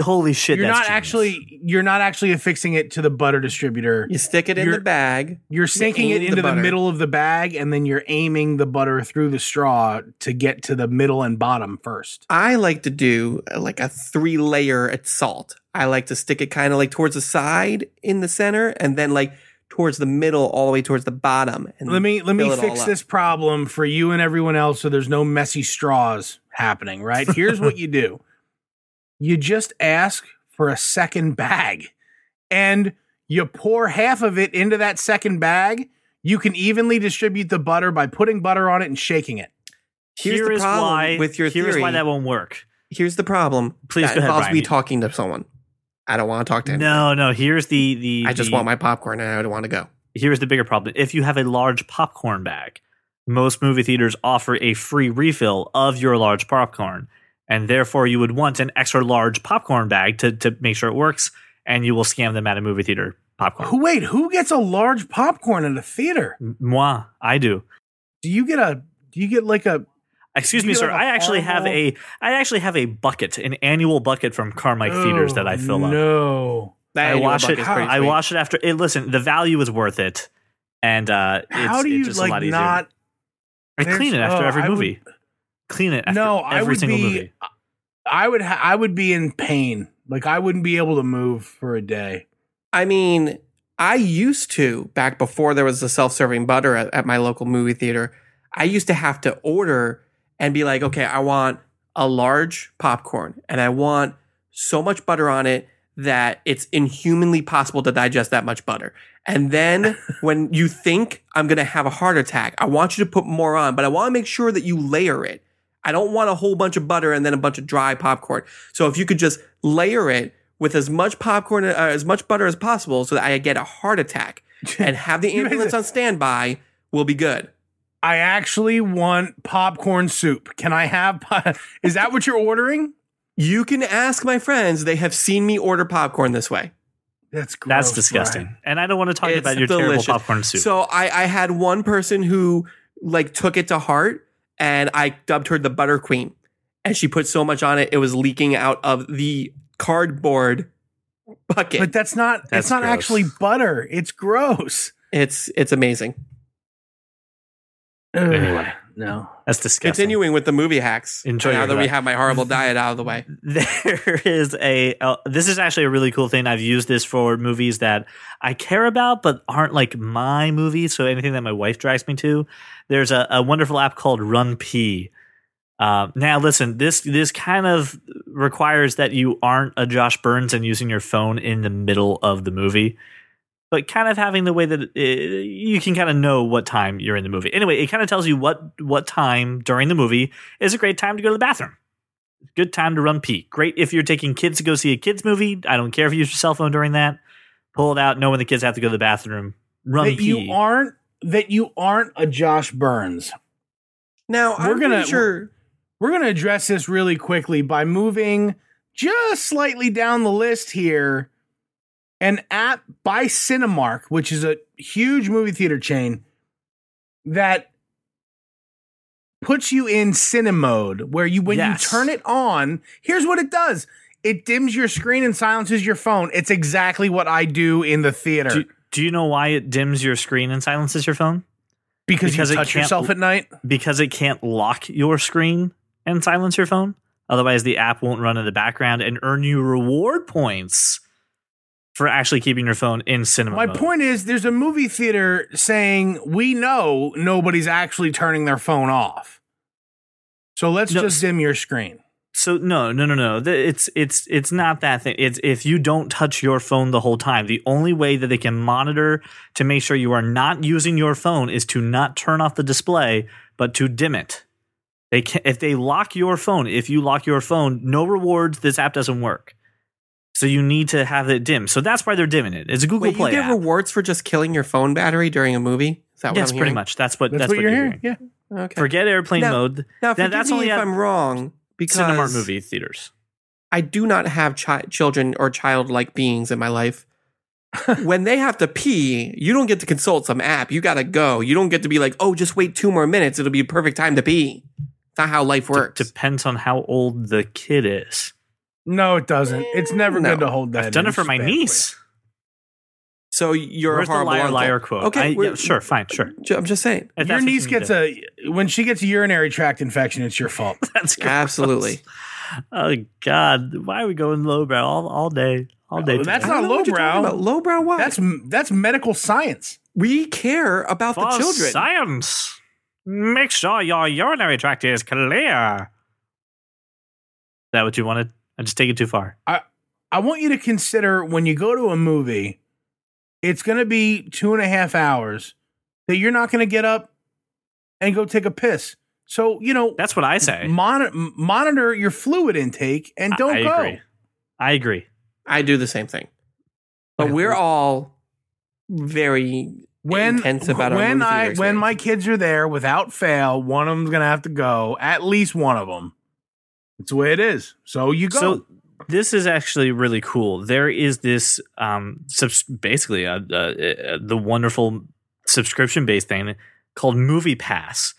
Holy shit! You're that's not genius. actually you're not actually affixing it to the butter distributor. You stick it in You're- the bag. You're sinking it aim the into the, middle of the bag, and then you're aiming the butter through the straw to get to the middle and bottom first. I like to do uh, like a three layer at salt. I like to stick it kind of like towards the side in the center and then like towards the middle all the way towards the bottom. And Let me let me fill it all fix this problem for you and everyone else, so there's no messy straws happening. Right? Here's what you do: you just ask for a second bag, and you pour half of it into that second bag. You can evenly distribute the butter by putting butter on it and shaking it. Here's Here the is problem why with your Here's theory. why that won't work. Here's the problem. Please that go ahead, involves Brian. me talking to someone. I don't want to talk to him. No, no. Here's the the. I just the- want my popcorn and I don't want to go. here's the bigger problem. If you have a large popcorn bag, most movie theaters offer a free refill of your large popcorn. And therefore, you would want an extra large popcorn bag to, to make sure it works, and you will scam them at a movie theater popcorn. Who wait? Who gets a large popcorn at a theater? Moi, I do. Do you get a? Do you get like a? Excuse me, sir. I actually have a I actually have a bucket, an annual bucket from Carmike Theaters that I fill up. No. That I wash it. I wash it after. It, listen, the value is worth it, and uh, it's, How do you it's just a like lot easier. not? I clean it after oh, every I would- movie. clean it after no, I would single be. movie. I would. Ha- I would be in pain. Like I wouldn't be able to move for a day. I mean, I used to back before there was the self-serving butter at, at my local movie theater. I used to have to order and be like, okay, I want a large popcorn and I want so much butter on it that it's inhumanly possible to digest that much butter. And then when you think I'm going to have a heart attack, I want you to put more on, but I want to make sure that you layer it. I don't want a whole bunch of butter and then a bunch of dry popcorn. So if you could just layer it with as much popcorn, uh, as much butter as possible, so that I get a heart attack and have the ambulance on standby, will be good. I actually want popcorn soup. Can I have? po- Is that what you're ordering? You can ask my friends; they have seen me order popcorn this way. That's gross, That's disgusting. Brian. And I don't want to talk It's about your delicious. terrible popcorn soup. So I, I had one person who like took it to heart, and I dubbed her the butter queen, and she put so much on it, it was leaking out of the cardboard bucket. But that's not. That's it's not gross. actually butter. It's gross. it's it's amazing. Anyway. no. That's disgusting. Continuing with the movie hacks. Enjoy now your that we have my horrible diet out of the way. there is a uh, this is actually a really cool thing i've used this for movies that i care about but aren't like my movies so anything that my wife drags me to there's a, a wonderful app called RunPee uh, now listen this this kind of requires that you aren't a josh burns and using your phone in the middle of the movie but kind of having the way that uh you can kind of know what time you're in the movie anyway it kind of tells you what what time during the movie is a great time to go to the bathroom good time to run pee. Great if you're taking kids to go see a kids movie. I don't care if you use your cell phone during that. Pull it out, know when the kids have to go to the bathroom. Run That pee. you aren't. That you aren't a Josh Burns. Now We're I'm gonna- sure. We're going to address this really quickly by moving just slightly down the list here. An app by Cinemark, which is a huge movie theater chain that puts you in cine mode where you when Yes. you turn it on, here's what it does. It dims your screen and silences your phone. It's exactly what I do in the theater do, do you know why it dims your screen and silences your phone? because, because you touch yourself at night. Because it can't lock your screen and silence your phone. Otherwise, the app won't run in the background and earn you reward points for actually keeping your phone in cinema. My mode. point is, there's a movie theater saying we know nobody's actually turning their phone off, so let's No, just dim your screen. So no, no, no, no. It's it's it's not that thing. It's if you don't touch your phone the whole time. The only way that they can monitor to make sure you are not using your phone is to not turn off the display, but to dim it. They can if they lock your phone. If you lock your phone, no rewards. This app doesn't work. So you need to have it dim. So that's why they're dimming it. It's a Google Wait, Play you get app. rewards for just killing your phone battery during a movie? Is that what yes, I'm pretty hearing? much. That's what That's, that's, what, you're hearing. doing. Yeah. Okay. Forget airplane Now- mode. now, Now, that's me only if I'm wrong because Cinemark movie theaters. I do not have chi- children or childlike beings in my life. when they have to pee, you don't get to consult some app. You got to go. You don't get to be like, oh, just wait two more minutes. It'll be a perfect time to pee. It's not how life D- works. depends on how old the kid is. No, it doesn't. It's never No. good to hold that. I've done in. it for my bad niece. so you're Where's a the horrible liar uncle. liar quote? Okay, I, yeah, sure, fine, sure. I'm just saying. If Your niece you gets do. a when she gets a urinary tract infection, it's your fault. That's gross. Absolutely. Oh God, why are we going lowbrow all, all day? All day. Oh, that's today? I don't not know what you're lowbrow. Lowbrow what? That's that's medical science. we care about the children. Science. Make sure your urinary tract is clear. Is that what you wanted? I just take it too far. I I want you to consider when you go to a movie, it's going to be two and a half hours that you're not going to get up and go take a piss. So you know, That's what I say. monitor monitor your fluid intake and don't I go. agree. I agree. I do the same thing. But we're all very When intense about our when movie I theater when my kids are there, without fail, one of them's going to have to go. At least one of them. It's the way it is. So you go. So this is actually really cool. There is this um subs- basically uh, uh, uh, the wonderful subscription based thing called Movie Pass.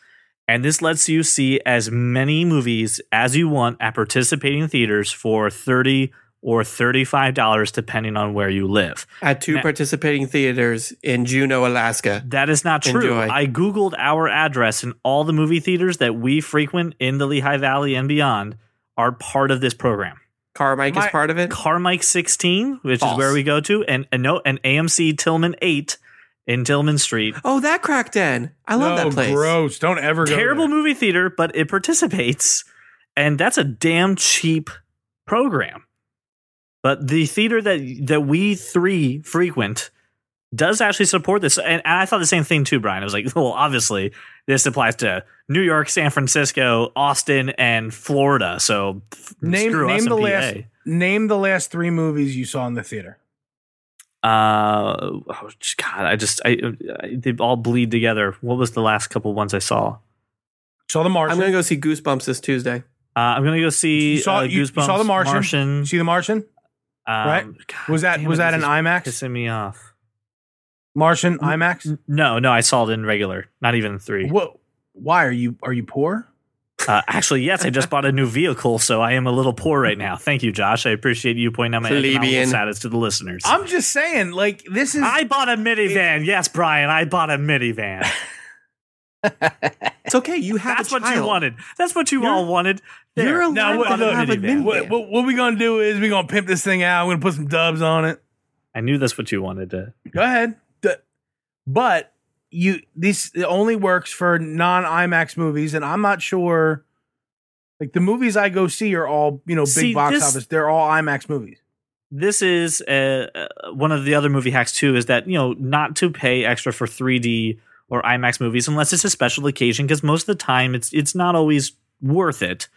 And this lets you see as many movies as you want at participating theaters for 30 or $35 depending on where you live. at two Now- participating theaters in Juneau, Alaska. That is not true. Enjoy. I googled our address and all the movie theaters that we frequent in the Lehigh Valley and beyond are part of this program. Carmike My- is part of it. Carmike 16, which False. is where we go to, and and no, and AMC Tilghman 8 in Tilghman Street. Oh, that cracked den. I love No, that place. Gross. Don't ever go. Terrible there. movie theater, but it participates, and that's a damn cheap program. But the theater that that we three frequent does actually support this. And, and I thought the same thing too, Brian. I was like, well, obviously, this applies to New York, San Francisco, Austin, and Florida. So f- Name screw name and the PA. last name the last three movies you saw in the theater. Uh, oh, God, I just, I, I, they all bleed together. What was the last couple ones I saw? Saw the Martian. I'm gonna go see Goosebumps this Tuesday. Uh, I'm gonna go see You saw- uh, you- you saw The Martian? Martian. See the Martian? Um, right? God Was that was it, that an is IMAX? Pissing me off. Martian IMAX? N- No, no, I saw it in regular, not even three. What? Why are you are you poor? Uh, actually, yes, I just bought a new vehicle, so I am a little poor right now. Thank you, Josh. I appreciate you pointing out my economical Plebeian. status to the listeners. I'm just saying, like this is. I bought a minivan. Yes, Brian, I bought a minivan. It's okay. You have That's a what you wanted. That's what you You're- all wanted. There. you're allowed Now, what- bought a look, have a minivan. minivan. what, what, what we gonna do is we're gonna pimp this thing out. We're gonna put some dubs on it. I knew that's what you wanted to. Go ahead. But you this it only works for non IMAX movies, and I'm not sure. Like the movies I go see are all you know big See, box this- office. They're all IMAX movies. This is uh, uh, one of the other movie hacks too. Is that you know not to pay extra for 3D or IMAX movies unless it's a special occasion, because most of the time it's it's not always worth it.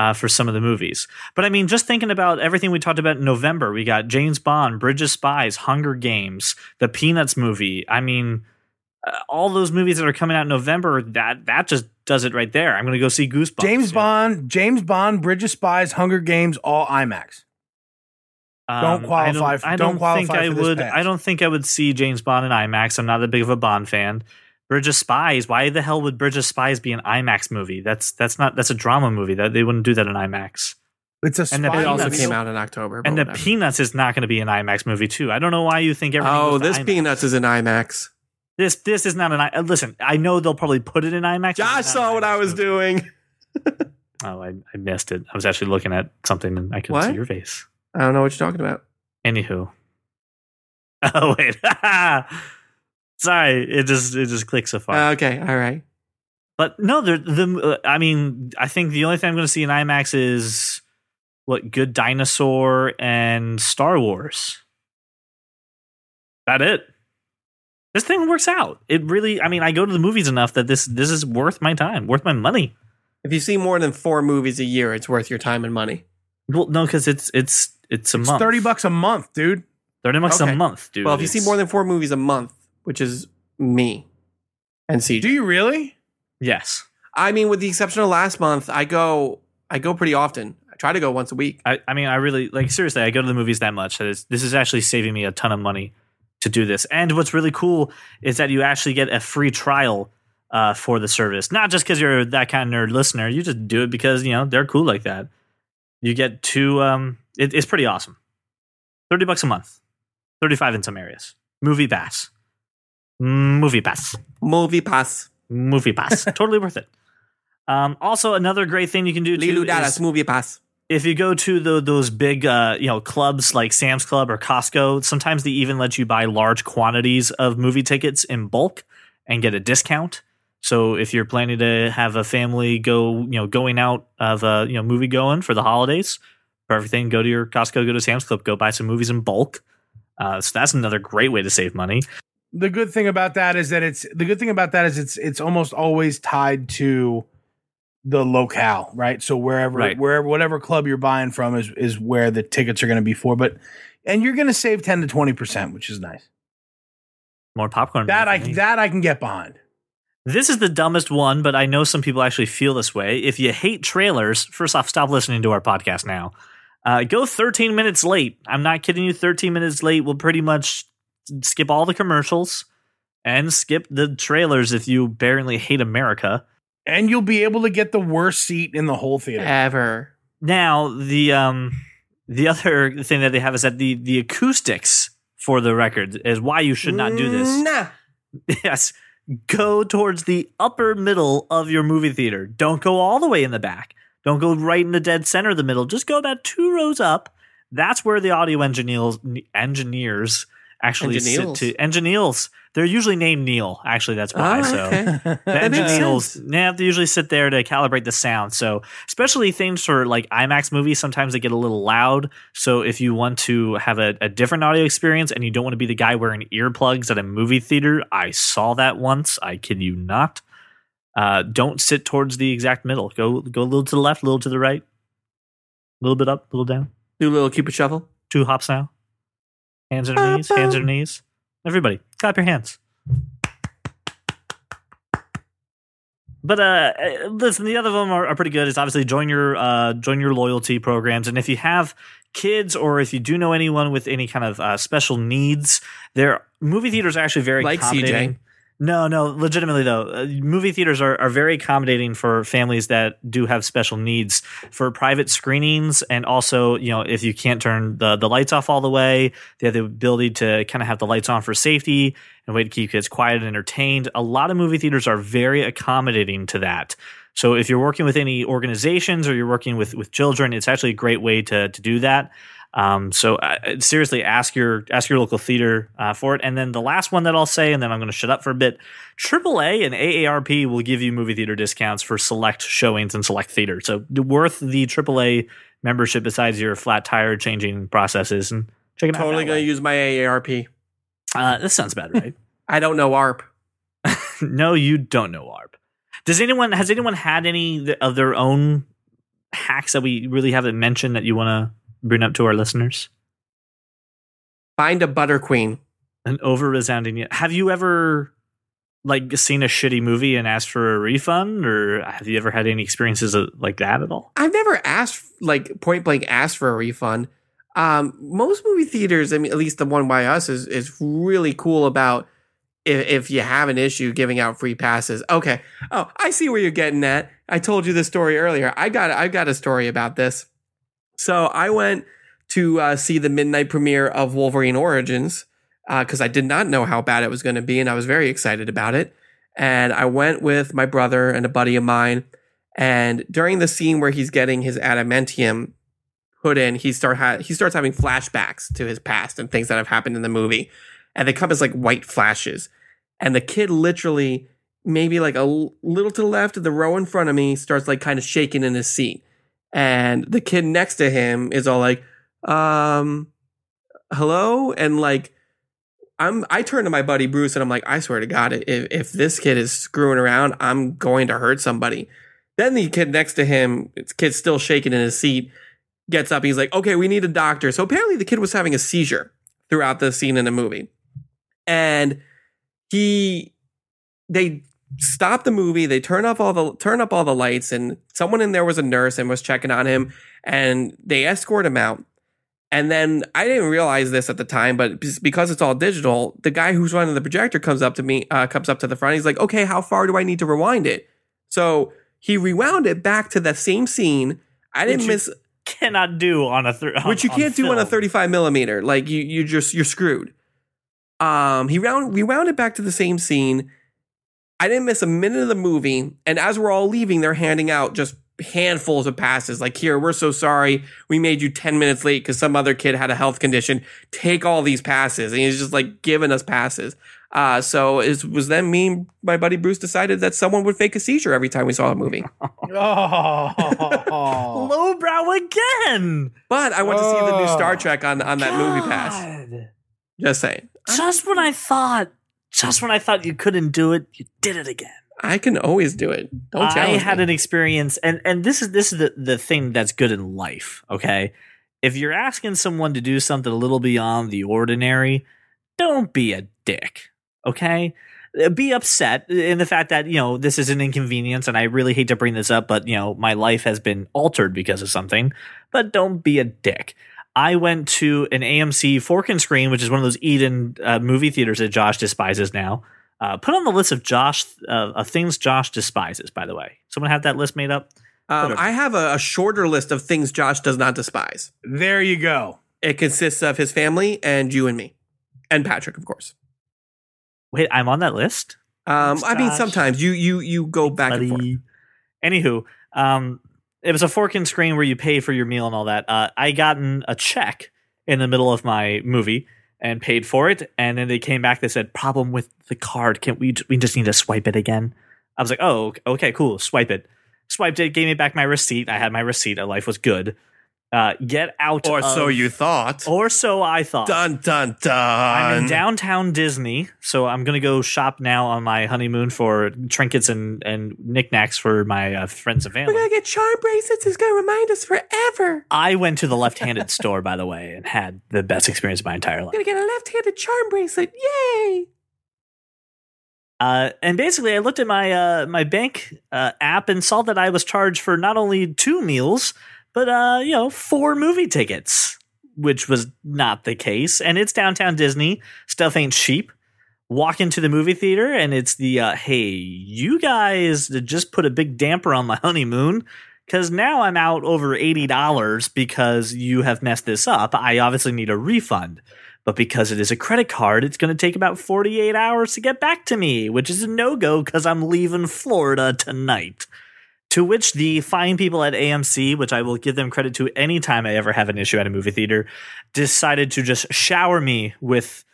Uh, for some of the movies. But I mean, just thinking about everything we talked about in November, we got James Bond, Bridge of Spies, Hunger Games, the Peanuts movie. I mean, uh, all those movies that are coming out in November, that that just does it right there. I'm going to go see Goosebumps. James. Bond, James Bond, Bridge of Spies, Hunger Games, all IMAX. don't Um, qualify I for- I don't don't qualify think I would. pass. I don't think I would see James Bond in IMAX. I'm not that big of a Bond fan. Bridge of Spies. Why the hell would Bridge of Spies be an IMAX movie? That's that's not that's a drama movie. That they wouldn't do that in IMAX. It's a And the spy It also Peanuts. came out in October. And the whatever. Peanuts is not going to be an IMAX movie too. I don't know why you think everything. Oh, this IMAX. Peanuts is an IMAX. This this is not an. I- uh, Listen, I know they'll probably put it in IMAX. but Josh saw an what I was movie. doing. Oh, I, I missed it. I was actually looking at something and I couldn't What? see your face. I don't know what you're talking about. Anywho. Oh wait. Sorry, it just it just clicks so far. Uh, okay, all right. But no, the the uh, I mean, I think the only thing I'm going to see in IMAX is what Good Dinosaur and Star Wars. That it. This thing works out. It really. I mean, I go to the movies enough that this this is worth my time, worth my money. If you see more than four movies a year, it's worth your time and money. Well, no, because it's it's it's a It's month. thirty bucks a month, dude. Thirty bucks Okay. a month, dude. well, if you see more than four movies a month, which is me and CJ. Do you really? yes, I mean, with the exception of last month, I go I go pretty often. I try to go once a week. I, I mean, I really like seriously. I go to the movies that much. That is, this is actually saving me a ton of money to do this. And what's really cool is that you actually get a free trial uh, for the service. Not just because you're that kind of nerd listener. You just do it because you know they're cool like that. You get two. Um, it, it's pretty awesome. Thirty bucks a month. Thirty-five in some areas. Movie pass. Movie pass. Movie pass. Movie pass. totally worth it. Um, also, another great thing you can do too Leeloo is- Dallas movie pass. if you go to the, those big uh, you know clubs like Sam's Club or Costco, sometimes they even let you buy large quantities of movie tickets in bulk and get a discount. So if you're planning to have a family go, you know, going out of a you know movie going for the holidays, for everything, go to your Costco, go to Sam's Club, go buy some movies in bulk. Uh, so that's another great way to save money. The good thing about that is that it's the good thing about that is it's it's almost always tied to the locale, right? So wherever Right. wherever whatever club you're buying from is is where the tickets are going to be for. But and you're going to save ten to twenty percent, which is nice. More popcorn. That I me. that I can get behind. This is the dumbest one, but I know some people actually feel this way. If you hate trailers, first off, stop listening to our podcast now. Uh, go 13 minutes late. I'm not kidding you. 13 minutes late will pretty much skip all the commercials and skip the trailers if you barely hate America. And you'll be able to get the worst seat in the whole theater. Ever. Now, the um, the other thing that they have is that the the acoustics for the record is why you should not do this. Nah. Yes. Go towards the upper middle of your movie theater. Don't go all the way in the back. Don't go right in the dead center of the middle. Just go about two rows up. That's where the audio engineers engineers actually Engineals. sit to engineers. They're usually named Neil. Actually, that's why. Oh, so okay. the That makes engineers, yeah, they usually sit there to calibrate the sound. So, especially things for like IMAX movies, sometimes they get a little loud. So, if you want to have a, a different audio experience and you don't want to be the guy wearing earplugs at a movie theater, I saw that once. I kid you not. Uh, don't sit towards the exact middle. Go go a little to the left, a little to the right, a little bit up, a little down. Do a little cupid shuffle. Two hops now. Hands on your knees. Hands on your knees. Everybody, clap your hands. But uh, uh, listen, the other of them are, are pretty good. It's obviously join your uh, join your loyalty programs, and if you have kids or if you do know anyone with any kind of uh, special needs, their movie theaters are actually very Like CJ. No, no, legitimately though, uh, movie theaters are, are very accommodating for families that do have special needs for private screenings, and also you know if you can't turn the the lights off all the way, they have the ability to kind of have the lights on for safety and way to keep kids quiet and entertained. A lot of movie theaters are very accommodating to that. So if you're working with any organizations or you're working with with children, it's actually a great way to to do that. Um, so uh, seriously, ask your ask your local theater uh, for it. And then the last one that I'll say, and then I'm going to shut up for a bit. AAA and AARP will give you movie theater discounts for select showings and select theaters. So worth the AAA membership besides your flat tire changing processes. And check it out. Totally going to use my AARP. Uh, this sounds bad, right? I don't know ARP. no, you don't know ARP. Does anyone has anyone had any of their own hacks that we really haven't mentioned that you want to bring up to our listeners? Find a butter queen. An over resounding. Have you ever like seen a shitty movie and asked for a refund, or have you ever had any experiences like that at all? I've never asked, like point blank, asked for a refund. Um, most movie theaters, I mean, at least the one by us, is is really cool about if, if you have an issue giving out free passes. Okay. Oh, I see where you're getting at. I told you this story earlier. I got I got a story about this. So I went to uh, see the midnight premiere of Wolverine Origins because I did not know how bad it was going to be, and I was very excited about it. And I went with my brother and a buddy of mine. And during the scene where he's getting his adamantium put in, he start ha- he starts having flashbacks to his past and things that have happened in the movie, and they come as like white flashes. And the kid literally, maybe like a l- little to the left of the row in front of me, starts like kind of shaking in his seat. And the kid next to him is all like, um, hello? And like, I'm, I turn to my buddy Bruce and I'm like, I swear to God, if, if this kid is screwing around, I'm going to hurt somebody. Then the kid next to him, kid's still shaking in his seat, gets up. He's like, okay, we need a doctor. So apparently the kid was having a seizure throughout the scene in the movie. And he, they stop the movie. They turn off all the turn up all the lights, and someone in there was a nurse and was checking on him, and they escort him out. And then I didn't realize this at the time, but because it's all digital, the guy who's running the projector comes up to me, uh, comes up to the front. He's like, "Okay, how far do I need to rewind it?" So he rewound it back to the same scene. I didn't miss, Cannot do on a thir- which you can't do on a 35 millimeter. Like you, you just you're screwed. Um, he round rewound it back to the same scene. I didn't miss a minute of the movie, and as we're all leaving, they're handing out just handfuls of passes. Like, here, we're so sorry we made you 10 minutes late because some other kid had a health condition. Take all these passes, and he's just like giving us passes. Uh, so it was then me, and my buddy Bruce decided that someone would fake a seizure every time we saw a movie. Oh. Lowbrow again. But I went to see the new Oh. Star Trek on on that movie pass. Just saying. Just when I thought, just when I thought you couldn't do it, you did it again. I can always do it. Don't I had me. an experience, and and this is this is the the thing that's good in life. Okay, if you're asking someone to do something a little beyond the ordinary, don't be a dick. Okay. Uh, Be upset in the fact that you know this is an inconvenience, and I really hate to bring this up, but you know my life has been altered because of something. But don't be a dick. I went to an AMC Fork and Screen, which is one of those Eden uh, movie theaters that Josh despises now. Uh, put on the list of Josh uh, of things Josh despises. By the way, someone have that list made up. Um, I have a, a shorter list of things Josh does not despise. There you go. It consists of his family and you and me, and Patrick, of course. Wait, I'm on that list. Um, Thanks, I mean, sometimes you you you go back and forth. Anywho, um, it was a fork and screen where you pay for your meal and all that. Uh, I gotten a check in the middle of my movie, and paid for it. And then they came back. They said, "Problem with the card. Can we? We just need to swipe it again." I was like, "Oh, okay, cool. Swipe it." Swiped it. Gave me back my receipt. I had my receipt. Life was good. Uh, get out. Or so you thought. Or so I thought. Dun dun dun. I'm in downtown Disney, so I'm gonna go shop now on my honeymoon for trinkets and and knickknacks for my uh, friends and family We're gonna get charm bracelets. It's gonna remind us forever. I went to the left-handed store, by the way, and had the best experience of my entire life. We're gonna get a left-handed charm bracelet. Yay! Uh, and basically, I looked at my uh, my bank uh, app and saw that I was charged for not only two meals, but uh, you know, four movie tickets, which was not the case. And it's downtown Disney. Stuff ain't cheap. Walk into the movie theater, and it's the uh, hey, you guys just put a big damper on my honeymoon because now I'm out over eighty dollars because you have messed this up. I obviously need a refund. But because it is a credit card, it's going to take about 48 hours to get back to me, which is a no go because I'm leaving Florida tonight. To which the fine people at AMC, which I will give them credit to anytime I ever have an issue at a movie theater, decided to just shower me with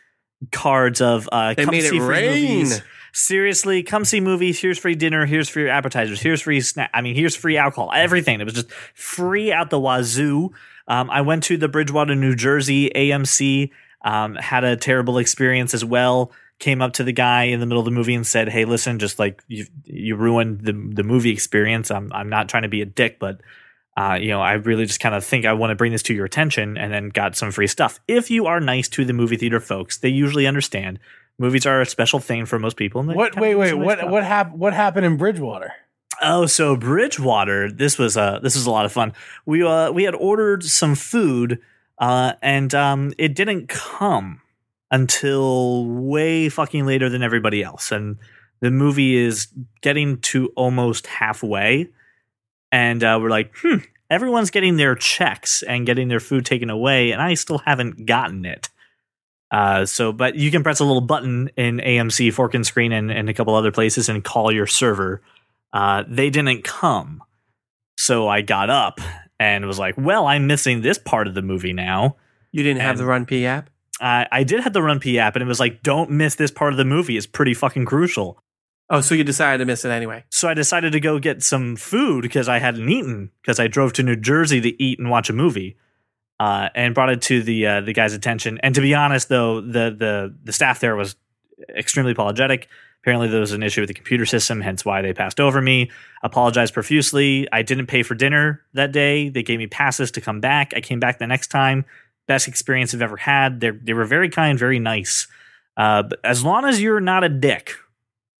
cards of uh, They come made it see free rain. movies. Seriously, come see movies. Here's free dinner. Here's free appetizers. Here's free snack. I mean, here's free alcohol. Everything. It was just free out the wazoo. Um, I went to the Bridgewater, New Jersey AMC. Um, had a terrible experience as well. Came up to the guy in the middle of the movie and said, "Hey, listen, just like you, you ruined the the movie experience. I'm I'm not trying to be a dick, but uh, you know, I really just kind of think I want to bring this to your attention, and then got some free stuff. If you are nice to the movie theater folks, they usually understand. Movies are a special thing for most people. And What? Wait, wait. nice What? stuff. What happened? What happened in Bridgewater? Oh, so Bridgewater. This was uh this was a lot of fun. We uh we had ordered some food, uh, and um it didn't come until way fucking later than everybody else, and the movie is getting to almost halfway, and uh, we're like, hmm, everyone's getting their checks and getting their food taken away, and I still haven't gotten it. Uh, so, but you can press a little button in AMC, Fork and Screen, and, and a couple other places, and call your server. Uh, they didn't come, so I got up and was like, "Well, I'm missing this part of the movie now." You didn't have the RunPee app. I I did have the RunPee app, and it was like, "Don't miss this part of the movie; it's pretty fucking crucial." Oh, so you decided to miss it anyway. So I decided to go get some food because I hadn't eaten because I drove to New Jersey to eat and watch a movie, uh, and brought it to the uh, the guy's attention. And to be honest, though, the the the staff there was extremely apologetic. Apparently, there was an issue with the computer system, hence why they passed over me. Apologized profusely. I didn't pay for dinner that day. They gave me passes to come back. I came back the next time. Best experience I've ever had. They they were very kind, very nice. Uh, but as long as you're not a dick,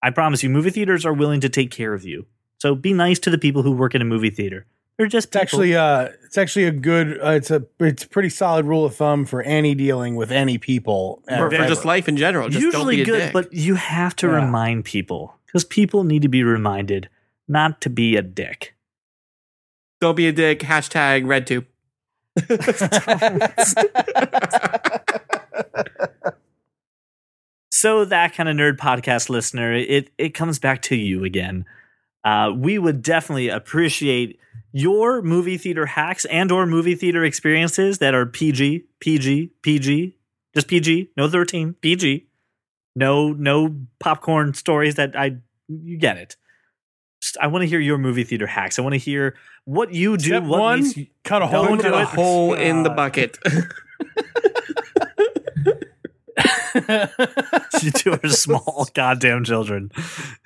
I promise you, movie theaters are willing to take care of you. So be nice to the people who work in a movie theater. They're just It's actually uh, it's actually a good. Uh, it's a it's a pretty solid rule of thumb for any dealing with any people. Or for just life in general. Just don't usually be a good, dick. but you have to Yeah. remind people because people need to be reminded not to be a dick. don't be a dick. Hashtag RedTube. So that kind of nerd podcast listener, it it comes back to you again. Uh, we would definitely appreciate your movie theater hacks and or movie theater experiences that are PG, PG, PG, just PG, no 13, PG. No no popcorn stories that I you get it. Just, I want to hear your movie theater hacks. I want to hear what you do. Step what one, makes you, cut a hole. Don't in the it. hole in the bucket. you two are small goddamn children.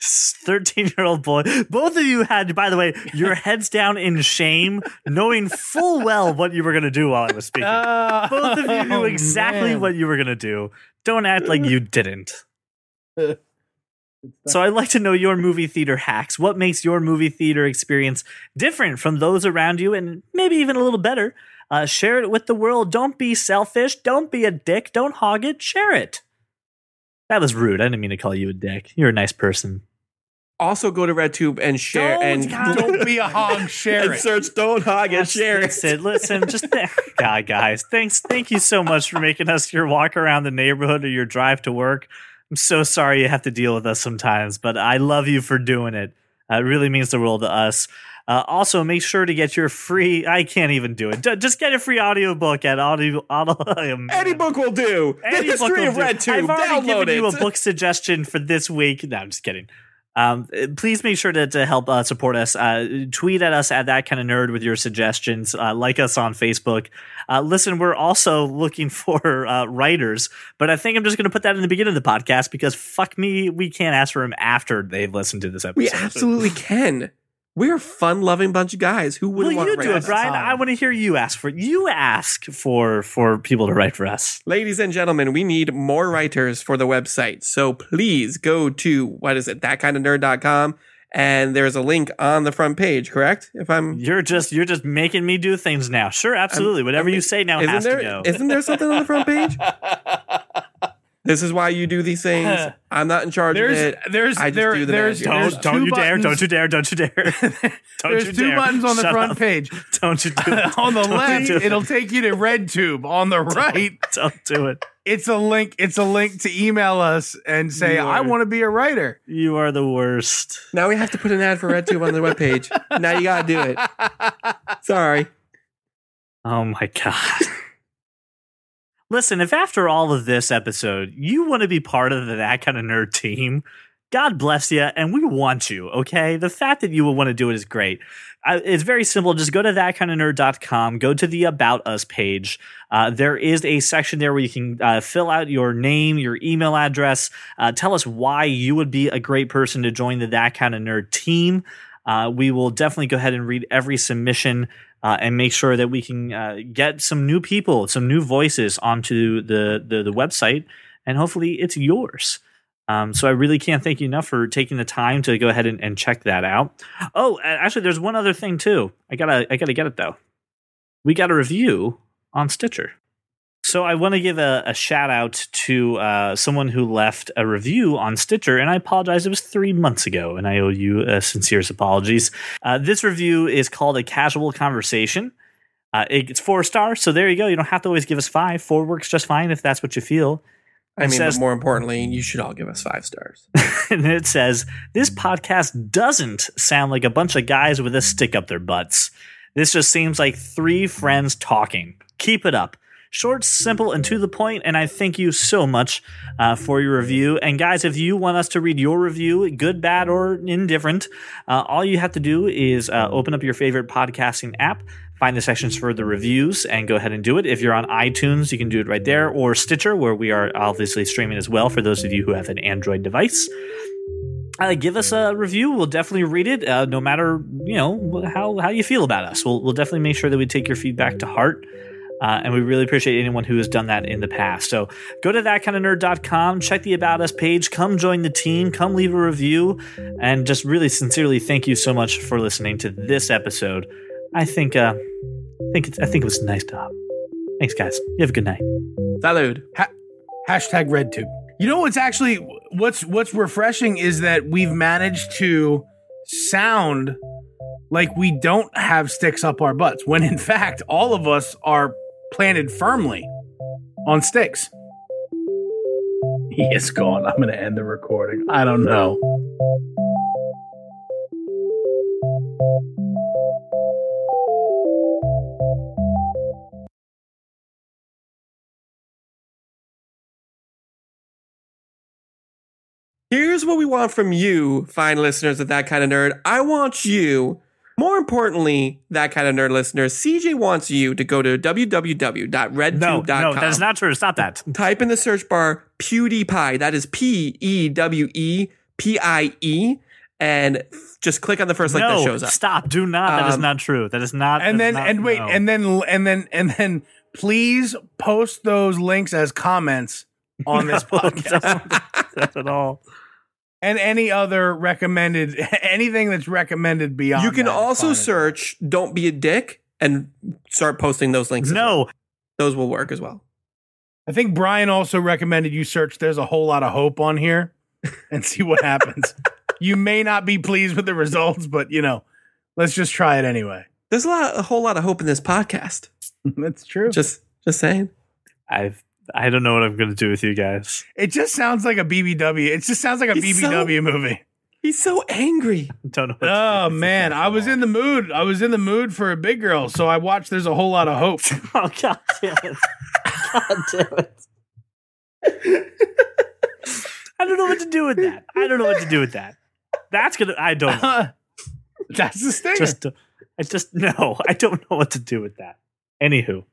13 year old boy. Both of you had, by the way, your heads down in shame, knowing full well what you were going to do while I was speaking. Ah, Both of you knew oh, exactly man. what you were going to do. Don't act like you didn't. So I'd like to know your movie theater hacks. What makes your movie theater experience different from those around you and maybe even a little better? Uh, share it with the world. Don't be selfish. Don't be a dick. Don't hog it. Share it. That was rude. I didn't mean to call you a dick. You're a nice person. also go to RedTube and share Don't, and God. Don't be a hog. Share and it. search Don't Hog and share it. It. Listen, just th- God, guys, thanks, thank you so much for making us your walk around the neighborhood or your drive to work. I'm so sorry you have to deal with us sometimes, but I love you for doing it. Uh, it really means the world to us. Uh, also, make sure to get your free. I can't even do it. Just get a free audiobook at audio. audio Any book will do. Any the book history will of. RedTube. I've already Download given it. you a book suggestion for this week. No, I'm just kidding. Um, please make sure to, to help uh, support us. Uh, tweet at us at that kind of nerd with your suggestions. Uh, like us on Facebook. Uh, listen, we're also looking for uh, writers, but I think I'm just going to put that in the beginning of the podcast because fuck me, we can't ask for them after they've listened to this episode. We absolutely can. We're a fun-loving bunch of guys. Who Well, wouldn't want you to do it. Brian. I want to hear you ask for you ask for for people to write for us. Ladies and gentlemen, we need more writers for the website. So please go to what is it, thatkindofnerd.com, and there's a link on the front page, correct? If I'm You're just you're just making me do things now. Sure, absolutely. Whatever I mean, you say now isn't has there to go. Isn't there something on the front page? this is why you do these things. I'm not in charge There's of it. there's I just there do the there's, magic. there's don't don't two you dare! buttons- Don't you dare! Don't you dare! Don't There's you two dare. buttons on the Shut front up. page. Don't you do it? on the Don't you left, do it. it'll take you to RedTube. On the right, Don't do it. it's a link. It's a link to email us and say, You "I want to be a writer." You are the worst. Now we have to put an ad for RedTube on the webpage. now you gotta do it. Sorry. Oh my god. Listen, if after all of this episode you want to be part of that kind of nerd team, God bless you, and we want you. Okay, the fact that you would want to do it is great. Uh, it's very simple. Just go to thatkindofnerd.com, go to the About Us page. Uh, there is a section there where you can uh, fill out your name, your email address, uh, tell us why you would be a great person to join the That Kind of Nerd team. Uh, we will definitely go ahead and read every submission uh, and make sure that we can uh, get some new people, some new voices onto the, the, the website, and hopefully it's yours. Um, so I really can't thank you enough for taking the time to go ahead and, and check that out. Oh, actually, there's one other thing too. I gotta I gotta get it though. We got a review on Stitcher. So I want to give a, a shout out to uh, someone who left a review on Stitcher, and I apologize. It was three months ago, and I owe you uh, sincere apologies. Uh, this review is called a casual conversation. Uh, it- it's four stars, so there you go. You don't have to always give us five. Four works just fine if that's what you feel. I mean, says- but more importantly, you should all give us five stars. and it says this podcast doesn't sound like a bunch of guys with a stick up their butts. This just seems like three friends talking. Keep it up. Short, simple, and to the point. And I thank you so much uh, for your review. And guys, if you want us to read your review, good, bad, or indifferent, uh, all you have to do is uh, open up your favorite podcasting app, find the sections for the reviews, and go ahead and do it. If you're on iTunes, you can do it right there, or Stitcher, where we are obviously streaming as well for those of you who have an Android device uh, give us a review. We'll definitely read it, uh, no matter you know how how you feel about us. We'll we'll definitely make sure that we take your feedback to heart. Uh, and we really appreciate anyone who has done that in the past. So go to thatkindofnerd.com, check the About Us page, come join the team, come leave a review, and just really sincerely thank you so much for listening to this episode. I think uh, I think it's, I think it was a nice job. Thanks, guys. You have a good night. Salud. Hashtag RedTube. You know what's actually what's what's refreshing is that we've managed to sound like we don't have sticks up our butts when in fact all of us are planted firmly on sticks. He is gone. I'm going to end the recording. I don't know. Here's what we want from you, fine listeners of That Kind of Nerd. I want you, more importantly, That Kind of Nerd listener, CJ wants you to go to www.redtube.com. No, no, that is not true. Stop that. Type in the search bar PewDiePie. That is P E W E P I E. And just click on the first link no, that shows up. stop. Do not. that is Um, not true. That is not. And then not- and wait, no. and then and then and then please post those links as comments on this podcast. don't. Not at all. And any other recommended anything that's recommended beyond You can that is also fine as well. search Don't Be a Dick and start posting those links. as well. No, Those will work as well. I think Brian also recommended you search There's a Whole Lot of Hope on here and see what happens. you may not be pleased with the results, but you know, let's just try it anyway. There's a lot, a whole lot of hope in this podcast. That's true. Just, just saying. I've. I don't know what I'm going to do with you guys. it just sounds like a BBW. It just sounds like a so- BBW movie. He's so angry. Don't know. Oh man, I was in the mood. I was in the mood for a big girl, so I watched. There's a whole lot of hope. Oh god damn it! God damn it! I don't know what to do with that. I don't know what to do with that. That's gonna. I don't. know. Uh-huh. That's the stinger. Just. I just no. I don't know what to do with that. Anywho,